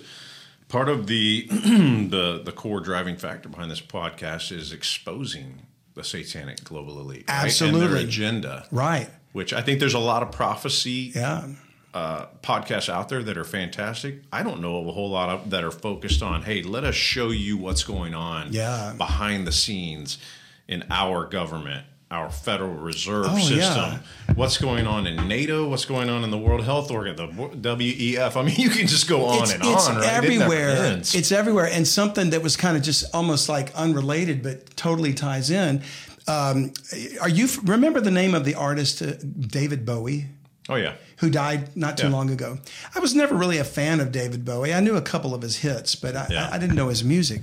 part of the the the core driving factor behind this podcast is exposing the satanic global elite, right? and Absolutely. their agenda, Right? Which I think there's a lot of prophecy Yeah. uh, podcasts out there that are fantastic. I don't know of a whole lot of that are focused on, hey, let us show you what's going on Yeah. behind the scenes in our government, our Federal Reserve Oh, system, yeah. what's going on in NATO, what's going on in the World Health Organ, the WEF. I mean, you can just go on it's, and it's on, right? It everywhere. ends. It's everywhere, and something that was kind of just almost like unrelated, but totally ties in. Um, are you remember the name of the artist uh, David Bowie? oh yeah, who died not too Yeah. long ago. I was never really a fan of David Bowie. I knew a couple of his hits, but I, Yeah. I, I didn't know his music.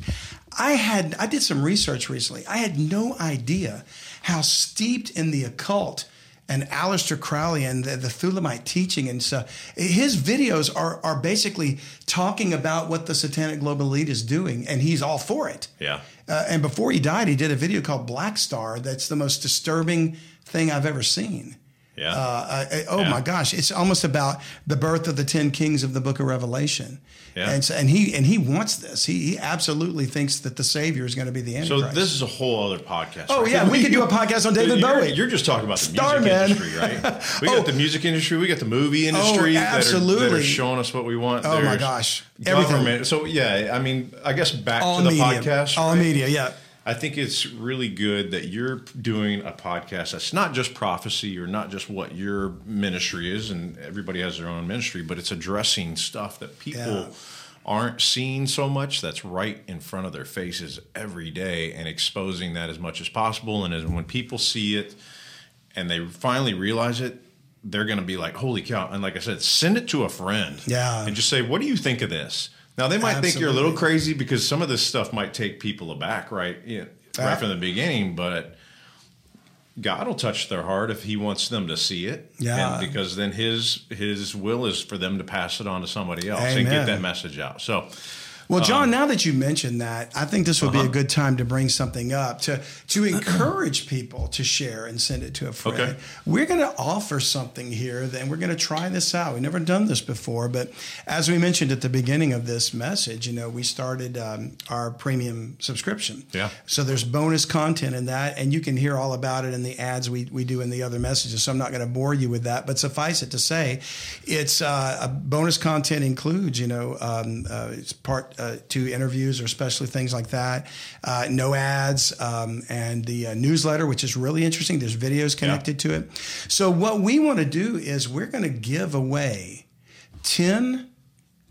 I had I did some research recently. I had no idea how steeped in the occult and Aleister Crowley and the, the Thelemite teaching and stuff. His videos are are basically talking about what the Satanic Global Elite is doing, and he's all for it. yeah. Uh, and before he died, he did a video called Black Star. That's the most disturbing thing I've ever seen. Yeah. Uh, uh, oh Yeah. my gosh! It's almost about the birth of the ten kings of the Book of Revelation. Yeah. And so, and he and he wants this. He, he absolutely thinks that the Savior is going to be the end. So this is a whole other podcast. Oh, right? yeah, we could do a podcast on David You're- Bowie. You're just talking about the Star music man. industry, right? We Oh. got the music industry, we got the movie industry that, are, that are absolutely. showing us what we want. Oh, my There's gosh. Everything. government. So yeah, I mean, I guess back all to the media, podcast. all right? media. Yeah. I think it's really good that you're doing a podcast that's not just prophecy or not just what your ministry is, and everybody has their own ministry, but it's addressing stuff that people Yeah. aren't seeing so much that's right in front of their faces every day and exposing that as much as possible. And as when people see it and they finally realize it, they're going to be like, holy cow. And like I said, send it to a friend. Yeah. And just say, what do you think of this? Now, they might think you're a little crazy because some of this stuff might take people aback, right? Yeah, Ah. right from the beginning, but God will touch their heart if He wants them to see it. Yeah. And because then His His will is for them to pass it on to somebody else and get that message out. So, Well, Um, John, now that you mentioned that, I think this would Uh-huh. be a good time to bring something up to to encourage people to share and send it to a friend. Okay. We're going to offer something here, then we're going to try this out. We've never done this before, but as we mentioned at the beginning of this message, you know, we started um, our premium subscription. Yeah. So there's bonus content in that, and you can hear all about it in the ads we, we do in the other messages. So I'm not going to bore you with that, but suffice it to say, it's uh, a bonus content includes, you know, um, uh, it's part uh, two interviews or especially things like that, uh, no ads, um, and the uh, newsletter, which is really interesting. There's videos connected to it. So what we want to do is we're going to give away ten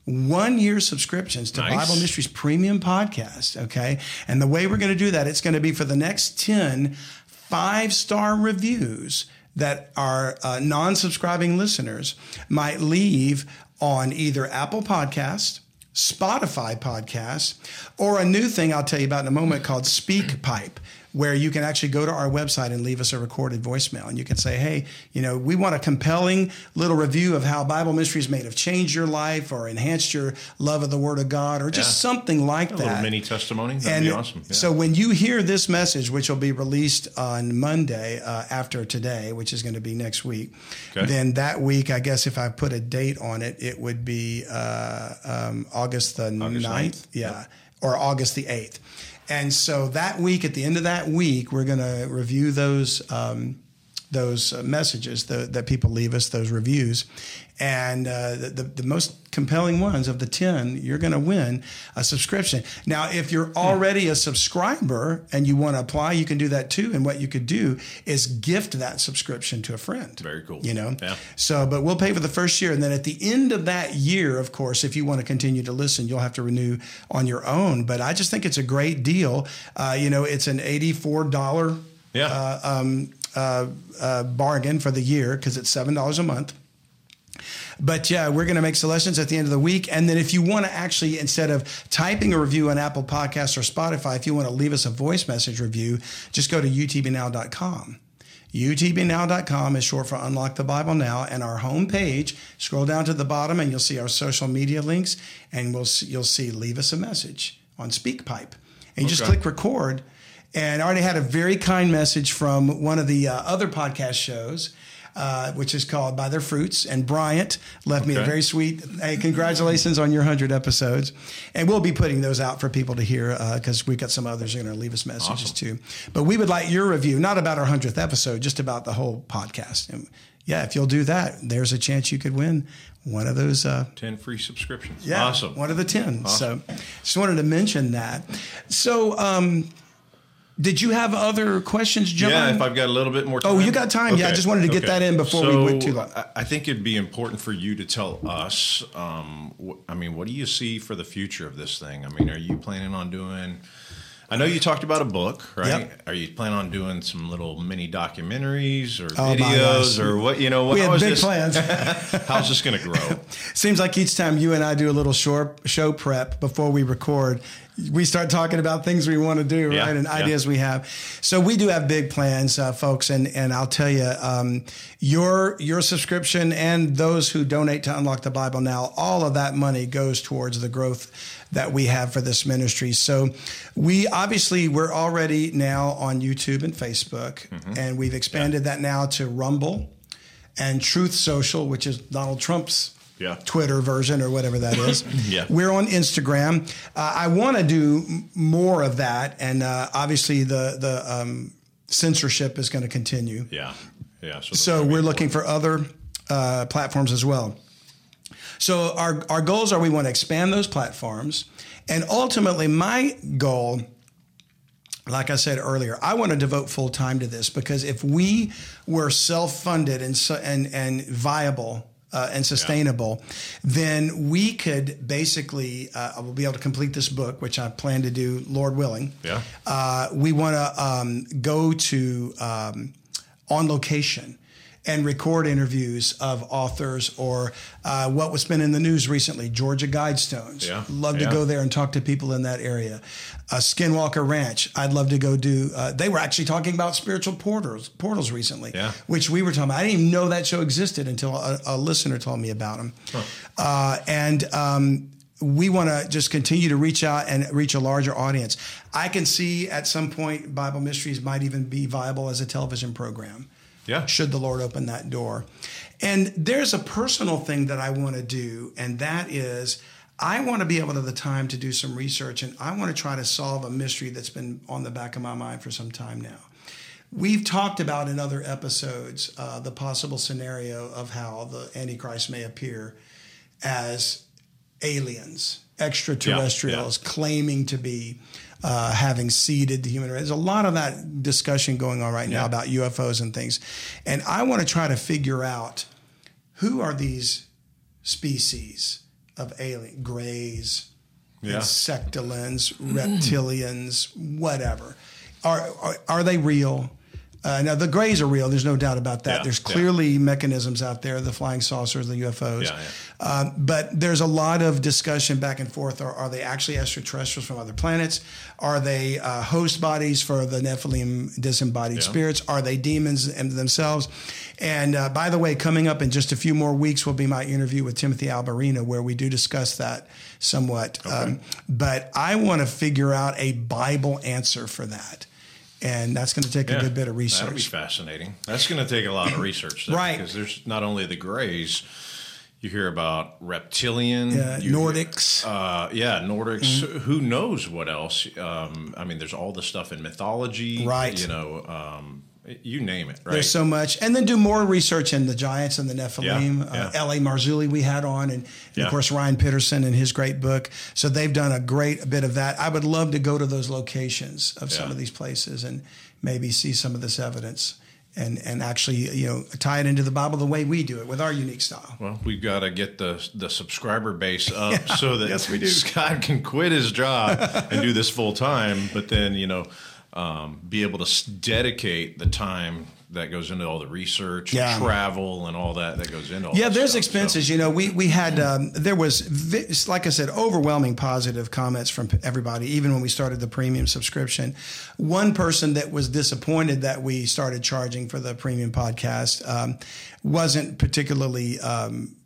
one year subscriptions to Nice. Bible Mysteries Premium Podcast. Okay. And the way we're going to do that, it's going to be for the next 10 five star reviews that our uh, non subscribing listeners might leave on either Apple Podcast. Spotify podcast, or a new thing I'll tell you about in a moment called SpeakPipe, where you can actually go to our website and leave us a recorded voicemail. And you can say, hey, you know, we want a compelling little review of how Bible Mysteries may have changed your life or enhanced your love of the Word of God or just Yeah. something like a that. little mini testimony. That'd and be awesome. Yeah. so when you hear this message, which will be released on Monday uh, after today, which is going to be next week, Okay. then that week, I guess if I put a date on it, it would be uh, um, August the August 9th. 9th. Yeah. Or August the 8th. And so that week, at the end of that week, we're going to review those. Um, those messages the, that people leave us, those reviews. And uh, the, the, the most compelling ones of the 10, you're going to win a subscription. Now, if you're already a subscriber and you want to apply, you can do that too. And what you could do is gift that subscription to a friend. Very cool. You know? Yeah. So, but we'll pay for the first year. And then at the end of that year, of course, if you want to continue to listen, you'll have to renew on your own. But I just think it's a great deal. Uh, you know, it's an $84 Yeah. uh, um, uh, uh, bargain for the year because it's seven dollars a month. But yeah, we're going to make selections at the end of the week. And then if you want to actually, instead of typing a review on Apple Podcasts or Spotify, if you want to leave us a voice message review, just go to utbnow.com. UTBnow.com is short for Unlock the Bible Now, and our homepage. Scroll down to the bottom, and you'll see our social media links, and we'll see, you'll see leave us a message on SpeakPipe, and you just click record. And I already had a very kind message from one of the uh, other podcast shows, uh, which is called By Their Fruits. And Bryant left me a very sweet, hey, congratulations on your 100 episodes. And we'll be putting those out for people to hear because we've got some others who are going to leave us messages too. But we would like your review, not about our 100th episode, just about the whole podcast. And yeah, if you'll do that, there's a chance you could win one of those. Uh, 10 free subscriptions. yeah, Awesome. one of the 10. So just wanted to mention that. So, um, did you have other questions, John? Yeah, if I've got a little bit more time. Oh, you got time. Yeah, I just wanted to get that in before we went too long. I- think it'd be important for you to tell us. Um, wh- I mean, what do you see for the future of this thing? I mean, are you planning on doing? I know you talked about a book, right? Yep. Are you planning on doing some little mini documentaries or Oh, videos or what? You know, what, we had big this, plans. How's this going to grow? Seems like each time you and I do a little short show prep before we record, we start talking about things we want to do, Yeah, right, and yeah. ideas we have. So we do have big plans, uh, folks, and and I'll tell you, um, your your subscription and those who donate to Unlock the Bible now, all of that money goes towards the growth that we have for this ministry. So we obviously we're already now on YouTube and Facebook, Mm-hmm. and we've expanded that now to Rumble and Truth Social, which is Donald Trump's Yeah. Twitter version or whatever that is. Yeah. We're on Instagram. Uh, I want to do more of that, and uh, obviously the the um, censorship is going to continue. Yeah, yeah. So be we're looking for other uh, platforms as well. So our our goals are we want to expand those platforms, and ultimately my goal like I said earlier, I want to devote full time to this because if we were self funded and, so, and, and viable uh, and sustainable, then we could basically, uh, I will be able to complete this book, which I plan to do, Lord willing. Yeah. Uh, we want to um, go to um, on location and record interviews of authors or uh, what was been in the news recently, Georgia Guidestones. Yeah, Love to go there and talk to people in that area. Uh, Skinwalker Ranch, I'd love to go do. Uh, they were actually talking about spiritual portals, portals recently, Yeah. which we were talking about. I didn't even know that show existed until a, a listener told me about them. Uh, and um, we want to just continue to reach out and reach a larger audience. I can see at some point Bible Mysteries might even be viable as a television program Yeah. should the Lord open that door. And there's a personal thing that I want to do, and that is I want to be able to have the time to do some research and I want to try to solve a mystery that's been on the back of my mind for some time now. We've talked about in other episodes uh, the possible scenario of how the Antichrist may appear as aliens, extraterrestrials, claiming to be uh, having seeded the human race. There's a lot of that discussion going on right now about UFOs and things. And I want to try to figure out who are these species of alien, grays, Yeah. insectolins, reptilians, whatever. Are, are, are they real? Uh, now, the grays are real. There's no doubt about that. Yeah, There's yeah. clearly mechanisms out there the flying saucers, the UFOs. Yeah, yeah. Um, but there's a lot of discussion back and forth. Are, are they actually extraterrestrials from other planets? Are they uh, host bodies for the Nephilim disembodied Yeah. spirits? Are they demons in themselves? And uh, by the way, coming up in just a few more weeks will be my interview with Timothy Alberino, where we do discuss that somewhat. Um, but I want to figure out a Bible answer for that. And that's going to take a good bit of research. That'll be fascinating. That's going to take a lot of research, though, Right. Because there's not only the grays. You hear about reptilian, Yeah, Nordics. Uh, yeah, Nordics. Mm-hmm. Who knows what else? Um, I mean, there's all the stuff in mythology, Right. You know, um, you name it. Right. There's so much, and then do more research in the Giants and the Nephilim. Yeah, yeah. Uh, L.A. Marzulli we had on, and, and Yeah. of course Ryan Pitterson and his great book. So they've done a great bit of that. I would love to go to those locations of some of these places and maybe see some of this evidence. And, and actually, you know, tie it into the Bible the way we do it with our unique style. Well, we've got to get the the subscriber base up so that Yes, we do. Scott can quit his job and do this full time, but then you know um, be able to dedicate the time that goes into all the research, Yeah. and travel, and all that that goes into. All Yeah, there's stuff. expenses. You know, we we had um, there was like I said, overwhelming positive comments from everybody. Even when we started the premium subscription, one person that was disappointed that we started charging for the premium podcast um, wasn't particularly. Um,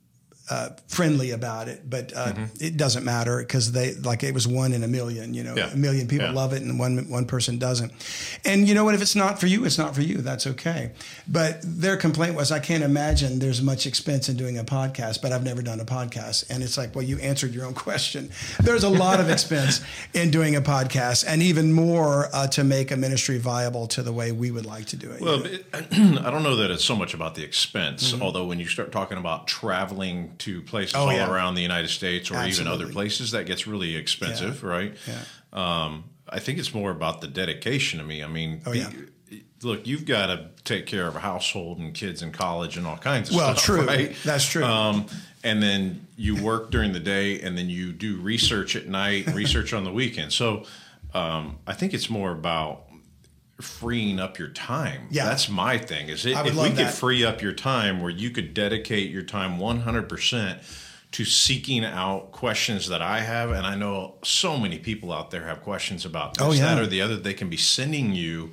uh, friendly about it, but uh, it doesn't matter because they like it was one in a million. You know, Yeah. a million people Yeah. love it and one one person doesn't. And you know what? If it's not for you, it's not for you. That's okay. But their complaint was, I can't imagine there's much expense in doing a podcast, but I've never done a podcast. And it's like, well, you answered your own question. There's a lot of expense in doing a podcast, and even more uh, to make a ministry viable to the way we would like to do it. Well, it, I don't know that it's so much about the expense, Mm-hmm. although when you start talking about traveling to places Oh, all yeah. around the United States or even other places, that gets really expensive, right? Yeah. Um, I think it's more about the dedication to me. I mean, Oh, yeah. look, you've got to take care of a household and kids in college and all kinds of Well, stuff. Well, true. Right? That's true. Um, and then you work during the day, and then you do research at night, research on the weekend. So um, I think it's more about freeing up your time. Yeah. that's my thing. Is it if we love could free up your time where you could dedicate your time one hundred percent to seeking out questions that I have, and I know so many people out there have questions about this, Oh, yeah. that, or the other. They can be sending you.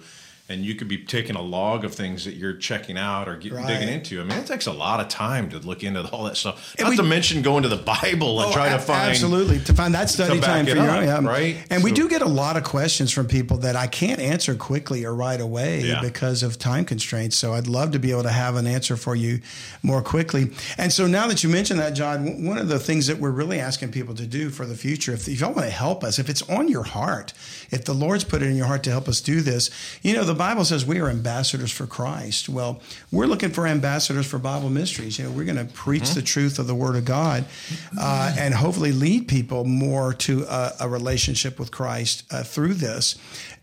And you could be taking a log of things that you're checking out or get, Right. digging into. I mean, it takes a lot of time to look into all that stuff. And Not we- to mention going to the Bible and Oh, try to find absolutely to find that study time for your up, own, yeah. right? And we do get a lot of questions from people that I can't answer quickly or right away Yeah. because of time constraints. So I'd love to be able to have an answer for you more quickly. And so now that you mentioned that, John, one of the things that we're really asking people to do for the future, if, if y'all want to help us, if it's on your heart, if the Lord's put it in your heart to help us do this, you know, the Bible says we are ambassadors for Christ. Well, we're looking for ambassadors for Bible mysteries. You know, we're going to preach the truth of the Word of God uh, and hopefully lead people more to a, a relationship with Christ uh, through this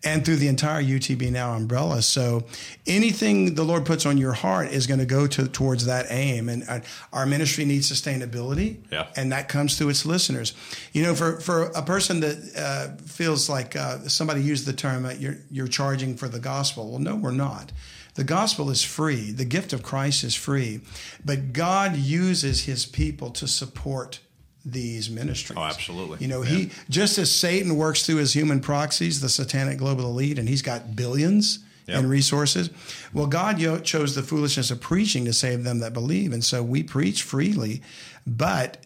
and through the entire UTB Now umbrella. So anything the Lord puts on your heart is going to go to towards that aim. And uh, our ministry needs sustainability, Yeah. and that comes through its listeners. You know, for for a person that uh, feels like uh, somebody used the term uh, you're you're charging for the gospel. Well, no, we're not. The gospel is free. The gift of Christ is free, but God uses His people to support these ministries. Oh, absolutely. You know, he just as Satan works through his human proxies, the satanic global elite, and he's got billions Yep. in resources. Well, God yo- chose the foolishness of preaching to save them that believe, and so we preach freely, but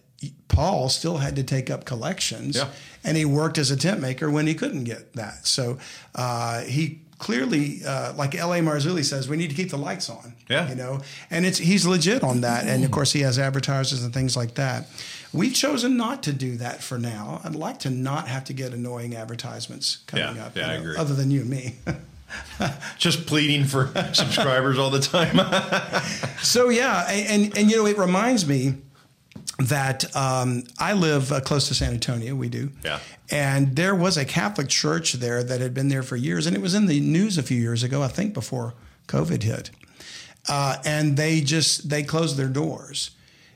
Paul still had to take up collections, Yeah. And he worked as a tent maker when he couldn't get that. So uh, he clearly, uh, like L.A. Marzulli says, we need to keep the lights on. Yeah. you know, and it's he's legit on that, and of course he has advertisers and things like that. We've chosen not to do that for now. I'd like to not have to get annoying advertisements coming Yeah, up. yeah, you I agree. Other than you and me. just pleading for subscribers all the time. So yeah, and, and and you know it reminds me that um, I live uh, close to San Antonio. We do. Yeah. And there was a Catholic church there that had been there for years, and it was in the news a few years ago, I think, before COVID hit. Uh, and they just they closed their doors.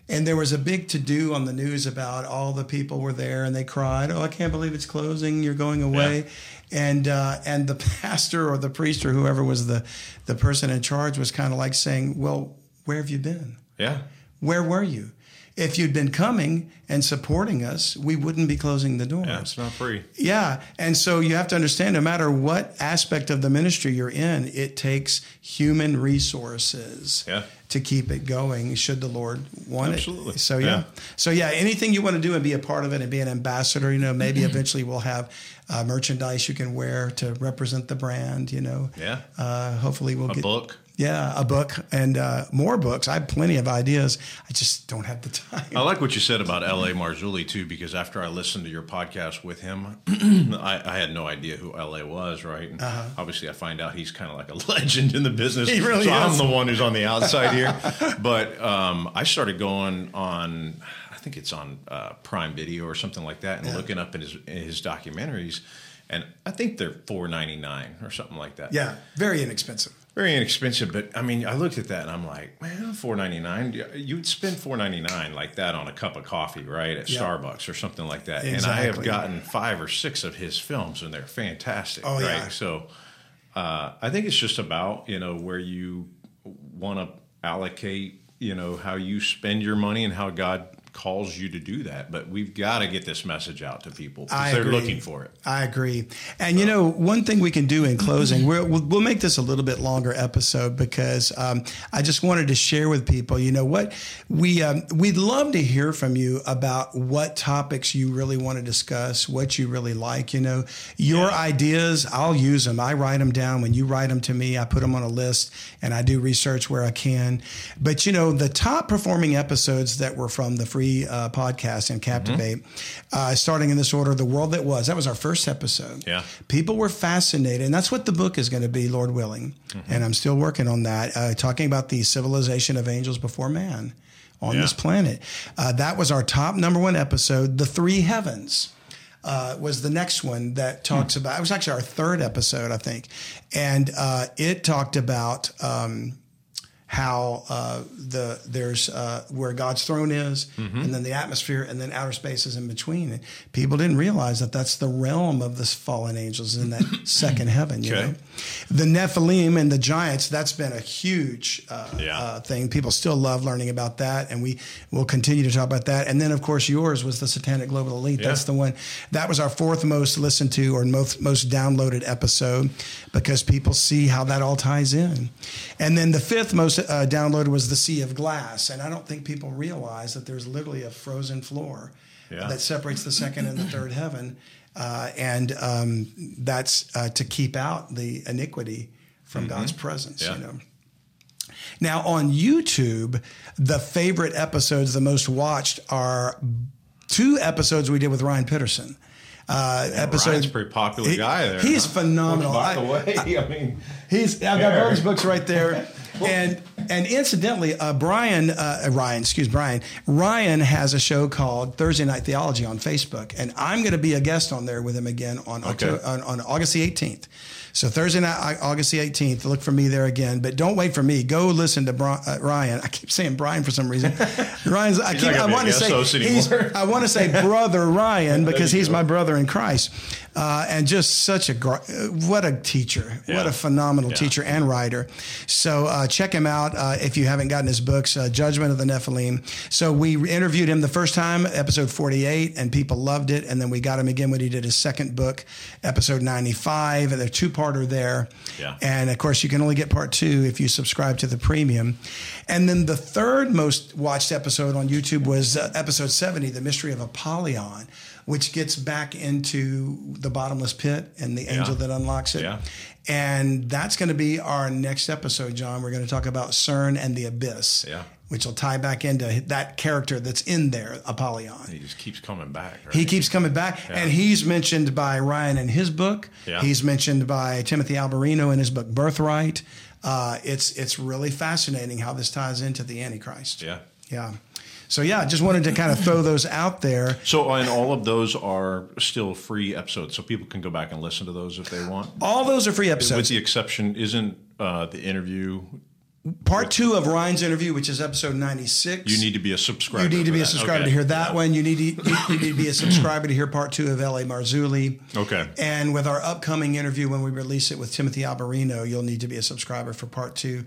And there was a big to do on the news about all the people were there, and they cried, "Oh, I can't believe it's closing! You're going away." And uh, and the pastor or the priest or whoever was the the person in charge was kind of like saying, "Well, where have you been? yeah. Where were you? If you'd been coming and supporting us, we wouldn't be closing the doors." Yeah, it's not free. Yeah. And so you have to understand no matter what aspect of the ministry you're in, it takes human resources Yeah. to keep it going, should the Lord want it. Absolutely. it. So, yeah. Yeah. So, yeah, anything you want to do and be a part of it and be an ambassador, you know, maybe Mm-hmm. eventually we'll have uh, merchandise you can wear to represent the brand, you know. Yeah. Uh, hopefully we'll A get a book. Yeah, a book and uh, more books. I have plenty of ideas. I just don't have the time. I like what you said about L.A. Marzulli too, because after I listened to your podcast with him, I, I, had no idea who L.A. was. Right? Uh-huh. Obviously, I find out he's kind of like a legend in the business. He really so is. I'm the one who's on the outside here. but um, I started going on. I think it's on uh, Prime Video or something like that, and yeah. looking up in his in his documentaries, and I think they're four ninety nine or something like that. Yeah, very inexpensive very inexpensive. But I mean, I looked at that and I'm like, man, four ninety nine. You'd spend four ninety nine like that on a cup of coffee, right, at yep. Starbucks or something like that. Exactly. And I have gotten five or six of his films, and they're fantastic. Oh right? yeah. So uh, I think it's just about you know where you want to allocate, you know, how you spend your money and how God calls you to do that. But we've got to get this message out to people because they're looking for it. I agree. And you know, one thing we can do in closing, we will we'll make this a little bit longer episode because um, I just wanted to share with people. You know what? We um, we'd love to hear from you about what topics you really want to discuss, what you really like. You know, your yeah. ideas, I'll use them. I write them down. When you write them to me, I put them on a list and I do research where I can. But you know, the top performing episodes that were from the free free uh, podcast and Captivate, mm-hmm. uh, starting in this order, The World That Was. That was our first episode. Yeah. People were fascinated. And that's what the book is going to be, Lord willing. Mm-hmm. And I'm still working on that, uh, talking about the civilization of angels before man on yeah. this planet. Uh, that was our top number one episode, The Three Heavens. Uh, was the next one that talks hmm. about. It was actually our third episode, I think, and uh, it talked about um, how uh, the there's uh, where God's throne is, mm-hmm. and then the atmosphere, and then outer space is in between. And people didn't realize that that's the realm of the fallen angels in that second heaven. You okay. know, the Nephilim and the giants. That's been a huge uh, yeah. Uh, thing. People still love learning about that, and we will continue to talk about that. And then, of course, yours was the Satanic Global Elite. Yeah. That's the one. That was our fourth most listened to or most most downloaded episode because people see how that all ties in. And then the fifth most uh, downloaded was the Sea of Glass, and I don't think people realize that there's literally a frozen floor yeah. that separates the second and the third heaven, uh, and um, that's uh, to keep out the iniquity from mm-hmm. God's presence. Yeah. You know. Now on YouTube, the favorite episodes, the most watched, are two episodes we did with Ryan Pitterson. Uh, yeah, episodes. Ryan's a pretty popular he, guy there. He's huh? phenomenal. By the way, I mean, he's I've got both books right there. and and incidentally, uh, Brian uh, Ryan, excuse Brian, Ryan has a show called Thursday Night Theology on Facebook, and I'm going to be a guest on there with him again on okay. October, on, on August the 18th. So Thursday night, August the 18th, look for me there again. But don't wait for me. Go listen to uh, Ryan. I keep saying Brian for some reason. Ryan's. I keep. I want to say. I want to say brother Ryan because he's go. my brother in Christ, uh, and just such a what a teacher. Yeah. What a phenomenal yeah. teacher and writer. So uh, check him out uh, if you haven't gotten his books, uh, Judgment of the Nephilim. So we interviewed him the first time, episode 48, and people loved it. And then we got him again when he did his second book, episode 95, and they're two parter there. Yeah. And of course, you can only get part two if you subscribe to the premium. And then the third most watched episode on YouTube was uh, episode 70, The Mystery of Apollyon, which gets back into the bottomless pit and the angel that unlocks it. Yeah. And that's going to be our next episode, John. We're going to talk about CERN and the abyss. Yeah which will tie back into that character that's in there, Apollyon. He just keeps coming back. Right? He keeps coming back, yeah. and he's mentioned by Ryan in his book. Yeah. He's mentioned by Timothy Alberino in his book Birthright. Uh, it's it's really fascinating how this ties into the Antichrist. Yeah, yeah. So yeah, just wanted to kind of throw those out there. So and all of those are still free episodes, so people can go back and listen to those if they want. All those are free episodes. With the exception, isn't uh, the interview Part two of Ryan's interview, which is episode 96. You need to be a subscriber. You need to be a subscriber okay. to hear that yeah. one. You need, to, you need to be a subscriber to hear part two of L.A. Marzulli. Okay. And with our upcoming interview, when we release it with Timothy Alberino, you'll need to be a subscriber for part two.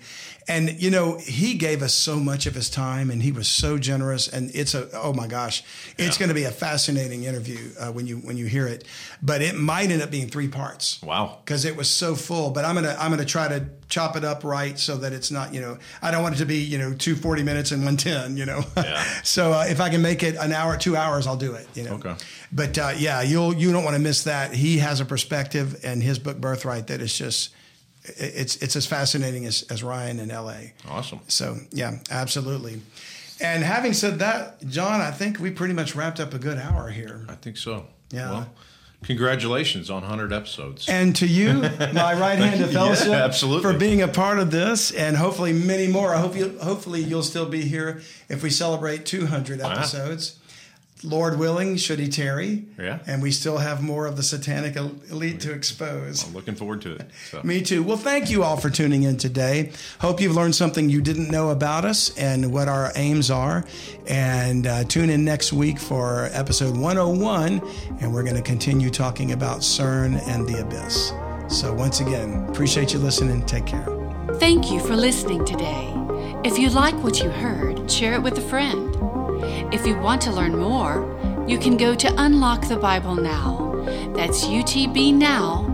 And, you know, he gave us so much of his time and he was so generous. And it's a, oh my gosh, it's yeah. going to be a fascinating interview uh, when you when you hear it. But it might end up being three parts. Wow. Because it was so full. But I'm going to I'm going to try to chop it up right so that it's not, you know, I don't want it to be, you know, 240 minutes and 110, you know. Yeah. so uh, if I can make it an hour, two hours, I'll do it, you know. Okay. But uh, yeah, you'll, you don't want to miss that. He has a perspective and his book Birthright that is just, it's it's as fascinating as, as Ryan in LA. Awesome. So yeah, absolutely. And having said that, John, I think we pretty much wrapped up a good hour here. I think so. Yeah. Well, congratulations on 100 episodes. And to you, my right hand of Yeah, absolutely. for being a part of this, and hopefully many more. I hope you, hopefully you'll still be here if we celebrate 200 episodes. Lord willing, should he tarry? Yeah. And we still have more of the satanic elite to expose. I'm looking forward to it. So. Me too. Well, thank you all for tuning in today. Hope you've learned something you didn't know about us and what our aims are. And uh, tune in next week for episode 101, and we're going to continue talking about CERN and the abyss. So, once again, appreciate you listening. Take care. Thank you for listening today. If you like what you heard, share it with a friend. If you want to learn more, you can go to Unlock the Bible Now. That's utbnow.com.